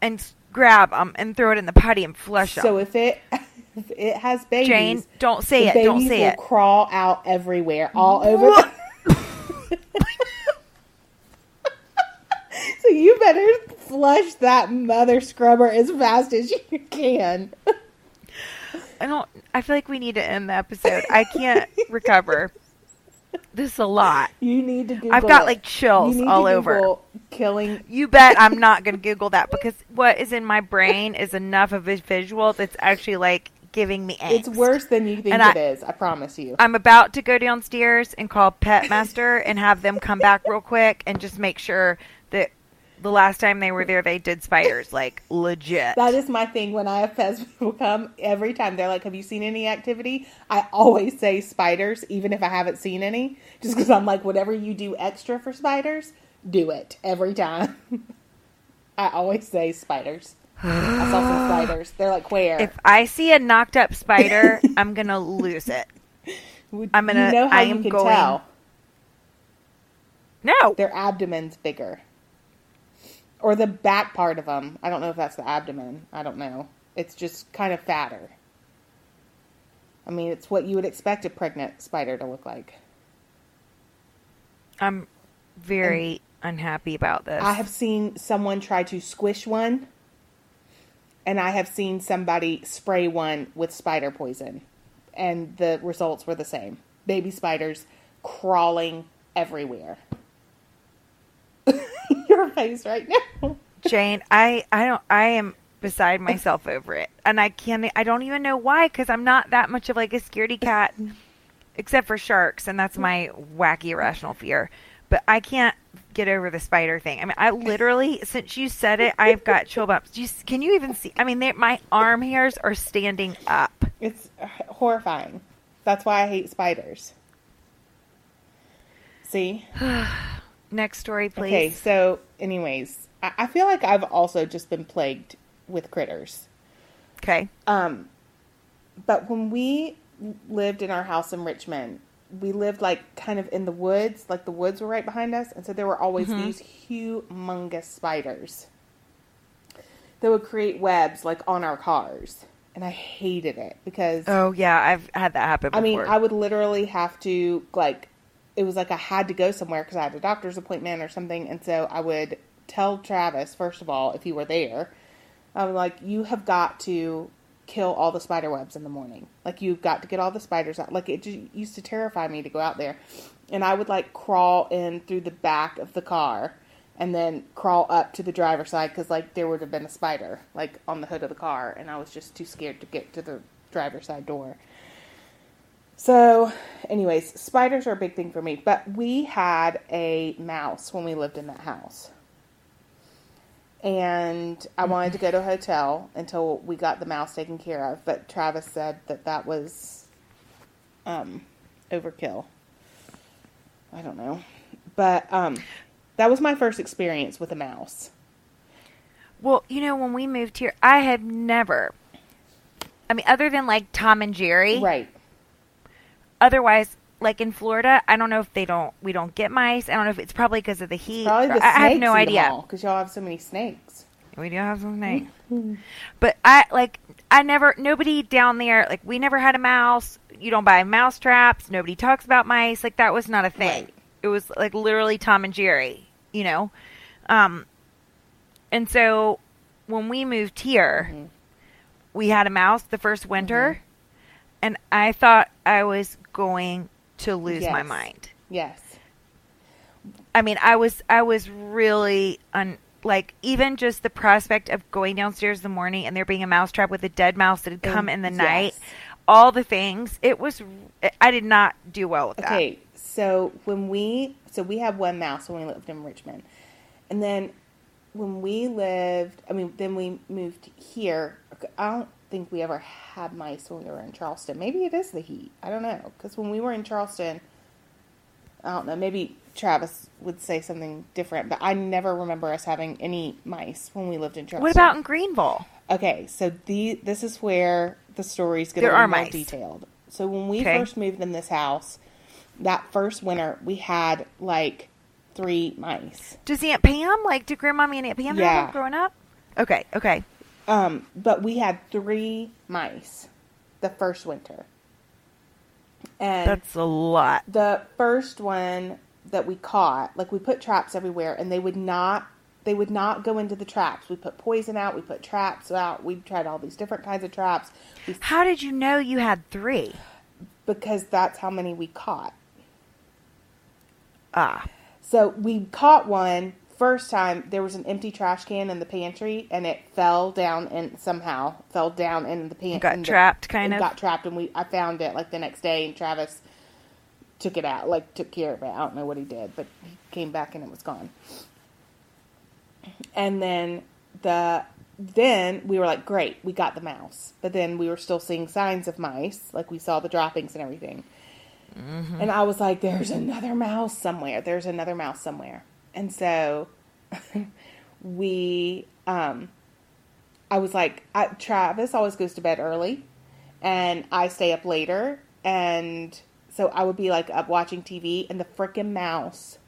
and grab them and throw it in the potty and flush them. So if it [laughs] if it has babies, Jane, don't say it. Don't babies say will it. crawl out everywhere, all over. The- [laughs] so you better flush that mother scrubber as fast as you can. [laughs] I don't. I feel like we need to end the episode. I can't [laughs] recover. This is a lot. You need to Google. I've got it. like chills You need all to over. Killing. You bet I'm not going to Google that because what is in my brain is enough of a visual that's actually like giving me angst. It's worse than you think And it I- is. I promise you. I'm about to go downstairs and call Pet Master and have them come back real quick and just make sure the last time they were there they did spiders like legit. That is my thing when I have people [laughs] come every time. They're like, Have you seen any activity? I always say spiders, even if I haven't seen any, just because I'm like, Whatever you do extra for spiders, do it every time. [laughs] I always say spiders. I saw some [gasps] spiders. They're like, Where? if I see a knocked up spider, [laughs] I'm going to lose it. I'm gonna- You know how I you am can going- tell? No. Their abdomen's bigger. Or the back part of them. I don't know if that's the abdomen. I don't know. It's just kind of fatter. I mean, it's what you would expect a pregnant spider to look like. I'm very unhappy about this. I have seen someone try to squish one, and I have seen somebody spray one with spider poison, and the results were the same. Baby spiders crawling everywhere. Face right now. Jane, I I don't I am beside myself over it. And I can't I don't even know why cuz I'm not that much of like a scaredy cat except for sharks and that's my wacky irrational fear. but I can't get over the spider thing. I mean, I literally, since you said it, I've got chill bumps. You, can you even see? I mean, they, my arm hairs are standing up. It's horrifying. That's why I hate spiders. See? [sighs] [sighs] [sighs] Next story, please. Okay, so, anyways, I, I feel like I've also just been plagued with critters. Okay. Um, but when we lived in our house in Richmond, we lived like kind of in the woods, like the woods were right behind us, and so there were always Mhm. these humongous spiders that would create webs like on our cars, and I hated it because Oh yeah, I've had that happen. Before. I mean I would literally have to like it was like I had to go somewhere because I had a doctor's appointment or something, and so I would tell Travis first of all if he were there, I'm like, you have got to kill all the spider webs in the morning. Like you've got to get all the spiders out. Like it just used to terrify me to go out there, and I would like crawl in through the back of the car. And then crawl up to the driver's side because, like, there would have been a spider, like, on the hood of the car, and I was just too scared to get to the driver's side door. So, anyways, spiders are a big thing for me. But we had a mouse when we lived in that house. And I wanted to go to a hotel until we got the mouse taken care of. But Travis said that that was um, overkill. I don't know. But um, that was my first experience with a mouse. well, you know, when we moved here, I had never. I mean, other than like Tom and Jerry, Right. Otherwise like in Florida, I don't know if they don't we don't get mice. I don't know if it's probably because of the heat. Probably the I, I have no idea. Because y'all have so many snakes. We do have some snakes. but I like I never nobody down there like we never had a mouse. You don't buy mouse traps. Nobody talks about mice. Like that was not a thing. Right. It was like literally Tom and Jerry, you know. Um and so when we moved here, Mhm. we had a mouse the first winter Mm-hmm. and I thought I was going to lose my mind. Yes. I mean, I was I was really un like even just the prospect of going downstairs in the morning and there being a mouse trap with a dead mouse that had come in the yes. night, all the things. It was I did not do well with that. Okay, so when we so we had one mouse when we lived in Richmond, and then when we lived, I mean, then we moved here. I don't think we ever had mice when we were in Charleston. Maybe it is the heat. I don't know because when we were in Charleston, I don't know. Maybe Travis would say something different, but I never remember us having any mice when we lived in Charleston. What about in Greenville? Okay, so the this is where the get There a little more mice. detailed. So when we Okay. first moved in this house, that first winter we had like three mice. Does Aunt Pam like do Grandmommy and Aunt Pam Yeah. have them growing up? Okay, okay. Um, but we had three mice the first winter. And That's a lot. the first one that we caught, like we put traps everywhere and they would not they would not go into the traps. We put poison out, we put traps out, we tried all these different kinds of traps. We How did you know you had three? because that's how many we caught. Ah, So we caught one first time. There was an empty trash can in the pantry, and it fell down and somehow fell down in the pantry. Got trapped, kind of? Got trapped, and we I found it like the next day, and Travis took it out, like took care of it. I don't know what he did, but he came back and it was gone. And then the then we were like, great, we got the mouse. But then we were still seeing signs of mice, like we saw the droppings and everything. Mm-hmm. And I was like, there's another mouse somewhere. There's another mouse somewhere. And so [laughs] we, um, I was like, I, Travis always goes to bed early and I stay up later. And so I would be like up watching TV and the freaking mouse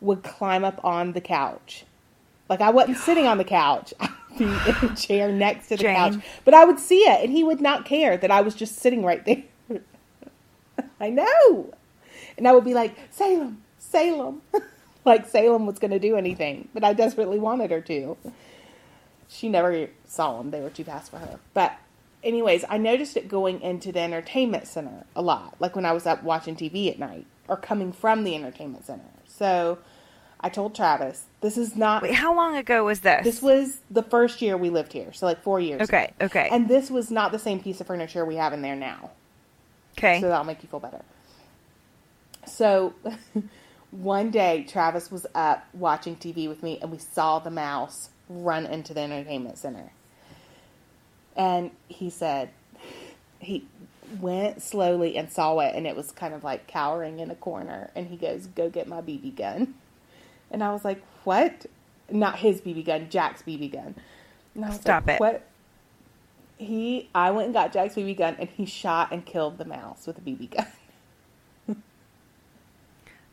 would climb up on the couch. Like I wasn't sitting on the couch. [laughs] I would be in a chair next to the Jane. couch. But I would see it and he would not care that I was just sitting right there. [laughs] I know. And I would be like, Salem, Salem. [laughs] like Salem was going to do anything, but I desperately wanted her to. She never saw them, they were too fast for her. But, anyways, I noticed it going into the entertainment center a lot, like when I was up watching TV at night or coming from the entertainment center. So I told Travis, this is not. wait, how long ago was this? This was the first year we lived here, so like four years. okay, ago. okay, And this was not the same piece of furniture we have in there now okay. so that'll make you feel better. So [laughs] One day, Travis was up watching TV with me, and we saw the mouse run into the entertainment center. And he said he went slowly and saw it, and it was kind of like cowering in a corner. And he goes, "Go get my BB gun." And I was like, "What?" Not his BB gun, Jack's BB gun. And I was Stop like, it. What? He, I went and got Jack's BB gun, and he shot and killed the mouse with a BB gun.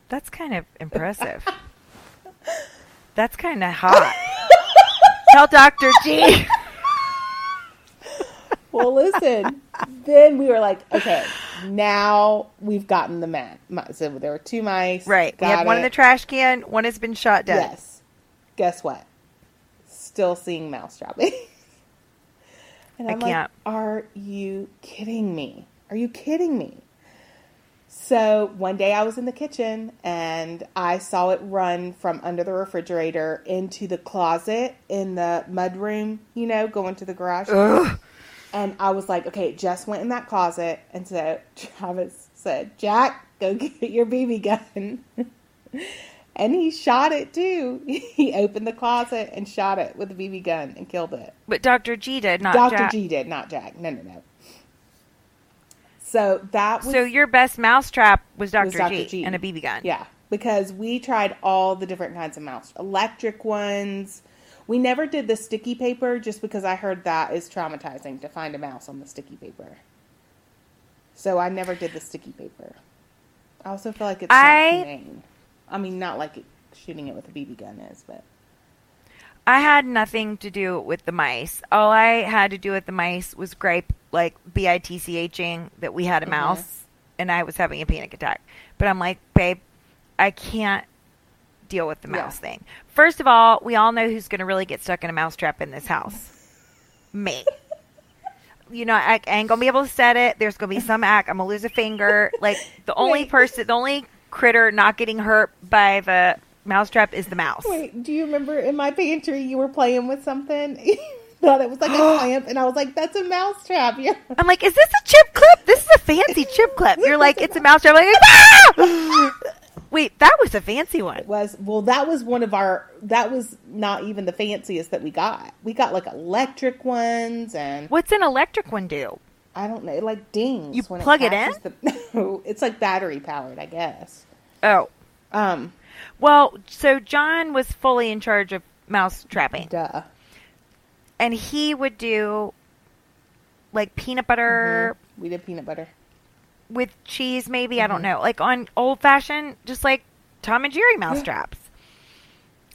That's kind of impressive. That's kind of hot. Tell Dr. G. Well, listen. then we were like, okay, now we've gotten the man. So there were two mice. Right. We got have one in the trash can. One has been shot dead. Yes. Guess what? Still seeing mouse dropping. [laughs] and I I'm like, can't. are you kidding me? Are you kidding me? So one day I was in the kitchen and I saw it run from under the refrigerator into the closet in the mud room, you know, going to the garage. Ugh. And I was like, okay, it just went in that closet. And so Travis said, Jack, go [laughs] get your BB gun. [laughs] and he shot it too. [laughs] He opened the closet and shot it with a BB gun and killed it. But Dr. G did, not Dr. Jack. G did, not Jack. No, no, no. So that was So your best mousetrap was Dr. G, G. and a BB gun. Yeah, because we tried all the different kinds of mouse, electric ones. We never did the sticky paper just because I heard that is traumatizing to find a mouse on the sticky paper. So I never did the sticky paper. I also feel like it's I- not humane. I mean, not like it, shooting it with a BB gun is, but I had nothing to do with the mice. All I had to do with the mice was gripe, like B I T C H ing that we had a Mhm. mouse and I was having a panic attack. But I'm like, babe, I can't deal with the Yeah. mouse thing. First of all, we all know who's going to really get stuck in a mouse trap in this house. [laughs] Me. You know, I, I ain't gonna be able to set it. There's gonna be some act. I'm gonna lose a finger. Like the only [laughs] Wait. person, the only critter not getting hurt by the mouse trap is the mouse. Wait, do you remember in my pantry you were playing with something? [laughs] Thought it was like a [gasps] clamp, and I was like, "That's a mousetrap." [laughs] Yeah. I'm like, is this a chip clip? This is a fancy chip clip. You're like, it's a mousetrap." I'm like, ah! [laughs] Wait, that was a fancy one. It was well, that was one of our. That was not even the fanciest that we got. We got like electric ones, and What's an electric one do? I don't know, it like dings. You plug it in? The, no, it's like battery powered, I guess. Oh, Um, well, so John was fully in charge of mouse trapping, duh. and he would do like peanut butter Mhm. We did peanut butter. with cheese, maybe. I don't Mhm. know, like on old fashioned, just like Tom and Jerry mouse traps.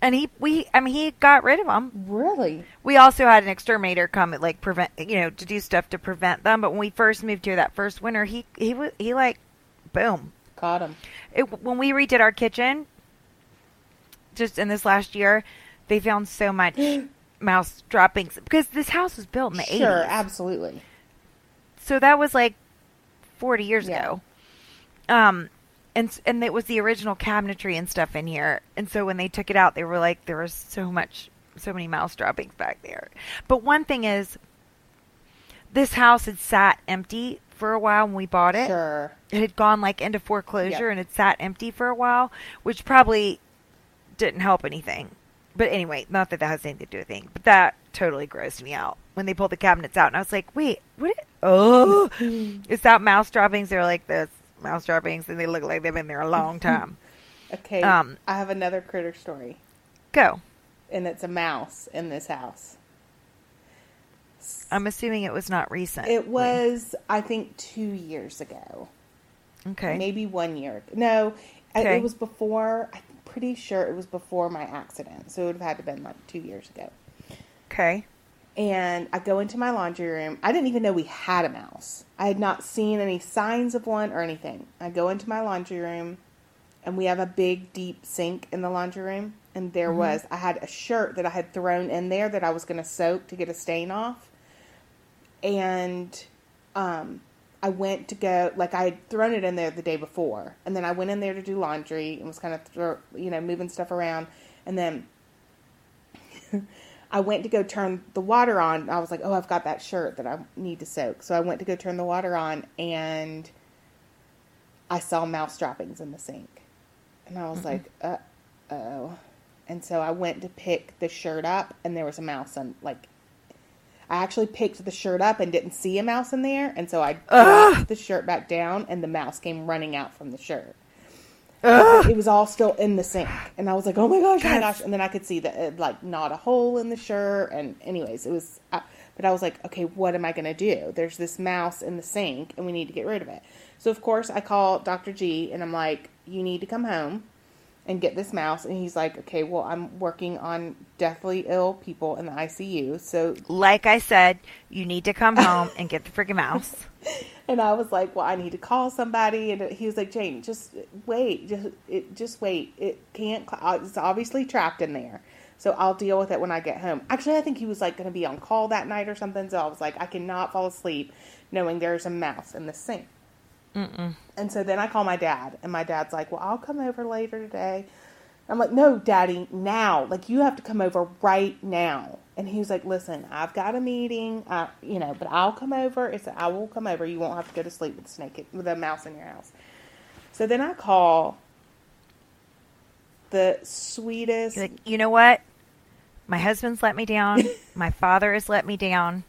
And he, we, I mean, he got rid of them. Really? We also had an exterminator come and like prevent, you know, to do stuff to prevent them. But when we first moved here that first winter, he he wa- he like, boom. Caught them. It, when we redid our kitchen, just in this last year, they found so much [gasps] mouse droppings because this house was built in the Sure, 80s. absolutely. so that was like 40 years Yeah. ago. Um, and and it was the original cabinetry and stuff in here. And so when they took it out, they were like, there was so much, so many mouse droppings back there. But one thing is, this house had sat empty for a while when we bought it. Sure. It had gone like into foreclosure and it sat empty for a while, which probably didn't help anything. But anyway, not that that has anything to do with anything, but that totally grossed me out when they pulled the cabinets out, and I was like, "Wait, what? Oh, it's that mouse droppings. They're like this mouse droppings, and they look like they've been there a long time." [laughs] Okay. Um, I have another critter story, Go. and it's a mouse in this house. I'm assuming it was not recent. It was, I think, two years ago. okay. maybe one year. No, Okay. it was before. I'm pretty sure it was before my accident, so it would have had to been like two years ago. Okay. And I go into my laundry room. I didn't even know we had a mouse. I had not seen any signs of one or anything. I go into my laundry room, and we have a big, deep sink in the laundry room. And there was, I had a shirt that I had thrown in there that I was going to soak to get a stain off. And um, I went to go, like I had thrown it in there the day before. And then I went in there to do laundry and was kind of, throw, you know, moving stuff around. And then [laughs] I went to go turn the water on. I was like, oh, I've got that shirt that I need to soak. So I went to go turn the water on and I saw mouse droppings in the sink. And I was like, uh oh. And so I went to pick the shirt up, and there was a mouse on, like, I actually picked the shirt up and didn't see a mouse in there. And so I dropped the shirt back down, and the mouse came running out from the shirt. It was all still in the sink. And I was like, oh my gosh, oh my gosh. And then I could see that, it, like, not a hole in the shirt. And, anyways, it was, I, but I was like, okay, what am I going to do? There's this mouse in the sink, and we need to get rid of it. So, of course, I call Dr. G, and I'm like, you need to come home and get this mouse. And he's like, okay, well, I'm working on deathly ill people in the ICU. So, Like I said, you need to come home and get the freaking mouse. [laughs] and I was like, well, I need to call somebody. And he was like, Jane, just wait, just it, just wait. It can't. Uh, it's obviously trapped in there. So I'll deal with it when I get home. Actually, I think he was like going to be on call that night or something. So I was like, I cannot fall asleep knowing there's a mouse in the sink. And so then I call my dad, and my dad's like, "Well, I'll come over later today." I'm like, "No, Daddy, now! Like you have to come over right now." And he was like, "Listen, I've got a meeting, uh, you know, but I'll come over. It's I will come over. You won't have to go to sleep with a snake with a mouse in your house." So then I call the sweetest. Like, you know what? My husband's let me down. [laughs] My father has let me down.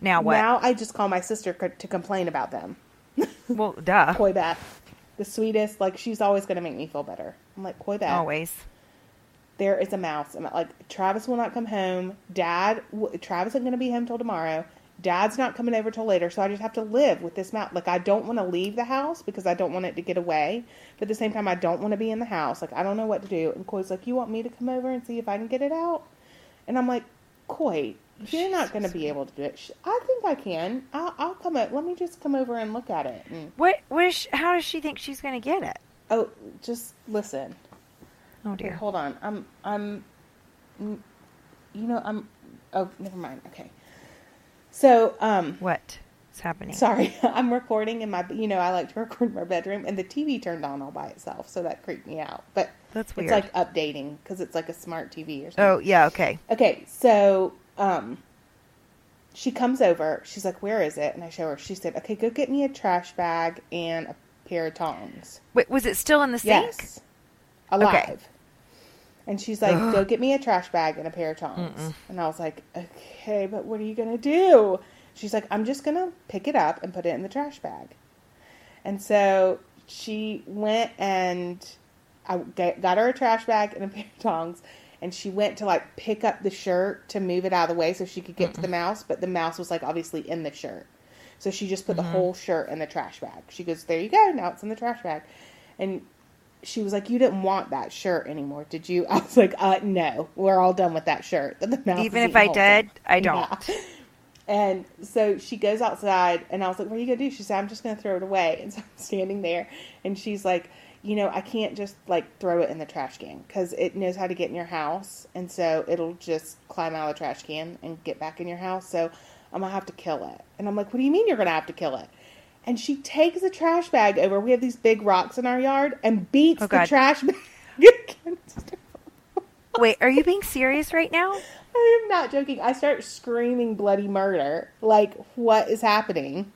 Now what? Now I just call my sister to complain about them. [laughs] well, duh. Koi Beth. the sweetest. Like she's always going to make me feel better. I'm like Koi Beth. Always. there is a mouse. And like Travis will not come home. Dad, w- Travis isn't going to be home till tomorrow. Dad's not coming over till later, so I just have to live with this mouse. Like I don't want to leave the house because I don't want it to get away, but at the same time I don't want to be in the house. Like I don't know what to do. And Coy's like, "You want me to come over and see if I can get it out?" And I'm like, "Coy, you're not going to be able to do it. I think I can. I'll, I'll come. o- Let me just come over and look at it." And, What? What is? She, how does she think she's going to get it? oh, just listen. Oh dear. hold on. I'm I'm you know, I'm oh, never mind. Okay. So, um What is happening? sorry. [laughs] I'm recording in my you know, I like to record in my bedroom and the TV turned on all by itself, so that creeped me out. But That's weird. it's like updating cuz it's like a smart TV or something. oh yeah. Okay. Okay, so um she comes over. She's like, "Where is it?" And I show her. She said, "Okay, go get me a trash bag and a pair of tongs." Wait, was it still in the sink? Yes. Alive. And she's like, [gasps] go get me a trash bag and a pair of tongs. And I was like, okay, but what are you going to do? She's like, I'm just going to pick it up and put it in the trash bag. And so she went and I got her a trash bag and a pair of tongs. And she went to like pick up the shirt to move it out of the way so she could get to the mouse. But the mouse was like obviously in the shirt. So she just put the whole shirt in the trash bag. She goes, There you go. Now it's in the trash bag. And she was like, "You didn't want that shirt anymore, did you?" [laughs] I was like, "Uh, no. We're all done with that shirt." The mouse Even if I did. I don't. Yeah. [laughs] And so she goes outside, and I was like, "What are you gonna do?" She said, "I'm just gonna throw it away." [laughs] And so I'm standing there, and she's like, "You know, I can't just like throw it in the trash can because it knows how to get in your house, and so it'll just climb out of the trash can and get back in your house. So I'm gonna have to kill it." And I'm like, "What do you mean you're gonna have to kill it?" And she takes a trash bag over. We have these big rocks in our yard, and beats Oh, the trash [laughs] bag Wait, are you being serious right now? I am not joking. I start screaming bloody murder. Like, what is happening?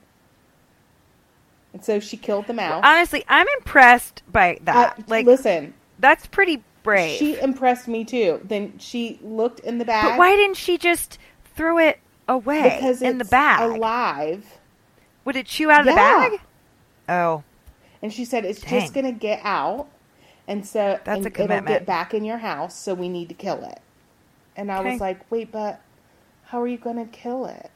And so she killed the mouse. Honestly, I'm impressed by that. Uh, like, listen, that's pretty brave. she impressed me too. Then she looked in the bag. but why didn't she just throw it away Because in the bag? alive. Would it chew out of the bag? Oh, And she said it's Dang. just going to get out. And so That's and a it'll get back in your house, so we need to kill it. And I Okay. was like, wait, but how are you going to kill it?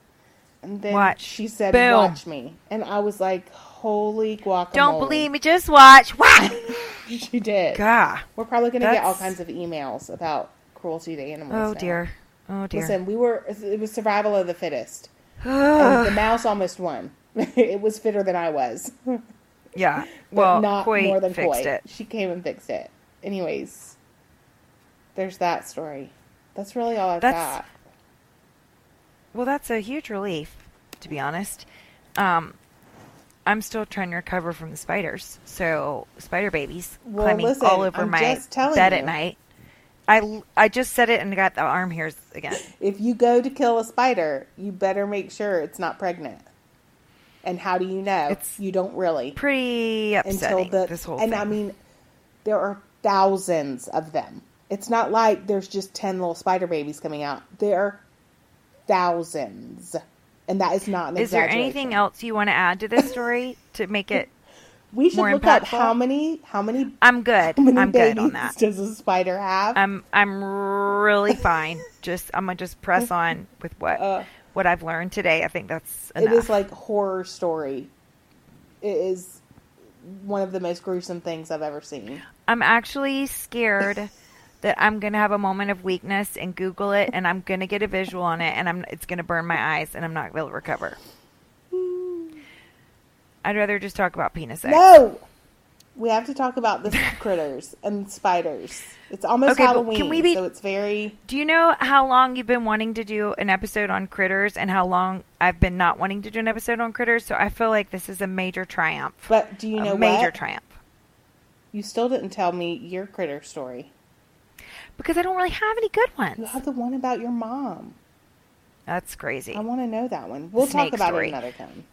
And then Watch. she said, Boom. watch me. And I was like, holy guacamole. don't believe me. Just watch. She [laughs] did. God. We're probably going to get all kinds of emails about cruelty to animals. Oh now. dear. Oh dear. Listen, we were, it was survival of the fittest. [sighs] the mouse almost won. [laughs] it was fitter than I was. [laughs] yeah. Well, not Koi more than fixed Koi. it. She came and fixed it. Anyways, there's that story. That's really all I've That's- got. Well, that's a huge relief, to be honest. Um, I'm still trying to recover from the spiders. So spider babies Well, climbing listen, all over I'm my bed you. at night. I, I just said it and got the arm hairs again. [laughs] If you go to kill a spider, you better make sure it's not pregnant. And how do you know? It's you don't really. Pretty until upsetting. the this whole and thing. I mean, there are thousands of them. It's not like there's just 10 little spider babies coming out. There are thousands. And that is not an Is there anything else you want to add to this story to make it? [laughs] We should more look up impactful? how many how many I'm good. many I'm good on that. [laughs] does a spider have? I'm I'm really fine. Just I'm gonna just press [laughs] on with what Uh, what I've learned today. I think that's enough. is like horror story. It is one of the most gruesome things I've ever seen. I'm actually scared that I'm gonna have a moment of weakness and Google it, and I'm gonna get a visual on it, and I'm it's gonna burn my eyes, and I'm not able to recover. I'd rather just talk about penis eggs. No, we have to talk about the [laughs] critters and spiders. It's almost Okay, Halloween, can we be- so it's very. Do you know how long you've been wanting to do an episode on critters, and how long I've been not wanting to do an episode on critters? So I feel like this is a major triumph. But do you know major what? triumph You still didn't tell me your critter story. Because I don't really have any good ones. You have the one about your mom. That's crazy. I want to know that one. We'll Snake talk about story. it another time.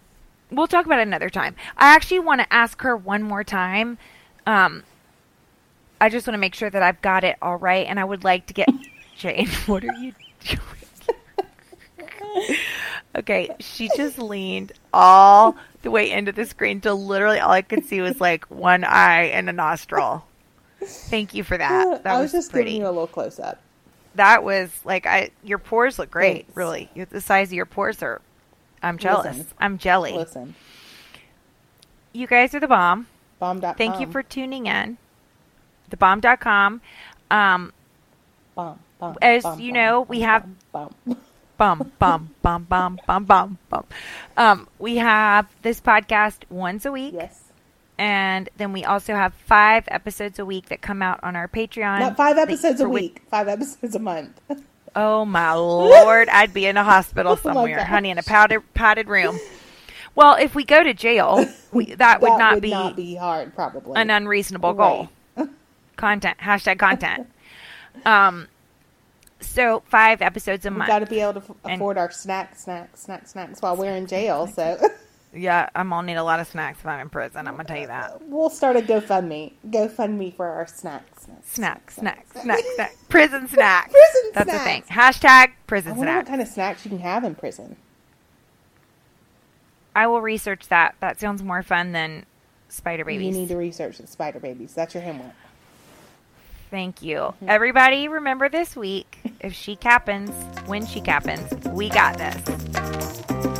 we'll talk about it another time. I actually want to ask her one more time. Um, I just want to make sure that I've got it all right, and I would like to get [laughs] Jane. What are you doing? okay, she just leaned all the way into the screen till literally all I could see was like one eye and a nostril. Thank you for that. That I was, was, just pretty. giving you a little close up. that was like I. Your pores look great. Thanks. Really, the size of your pores are. I'm jealous. Listen. I'm jelly. Listen, You guys are the bomb. bomb.com. Thank you for tuning in. Thebomb.com. Um, bomb, bomb, as bomb, you bomb, know, bomb, we have- bomb, bomb. bum, bum, bum, bum, bum, bum, bum. Um, we have this podcast once a week. Yes, And then we also have five episodes a week that come out on our Patreon. not five that- episodes a for which- week. Five episodes a month. [laughs] Oh my lord, I'd be in a hospital [laughs] Oh somewhere, gosh. honey, in a padded padded room. Well, if we go to jail, [laughs] we, that would not be not be hard, probably. an unreasonable goal. content hashtag content. um, so five episodes a month. We've month. got to be able to f- And- afford our snacks, snacks, snacks, snacks while we're in jail. So yeah, I'm gonna need a lot of snacks if I'm in prison. I'm gonna tell you that. we'll start a GoFundMe. GoFundMe for our snacks. Snacks, snacks, snacks, snacks. [laughs] Prison snacks. Prison snacks. That's the thing. snacks. Hashtag I prison wonder what kind of snacks you can have in prison. I will research that. That sounds more fun than spider babies. You need to research the spider babies. That's your homework. Thank you. Mm-hmm. Everybody remember this week, if she happens, when she happens, we got this.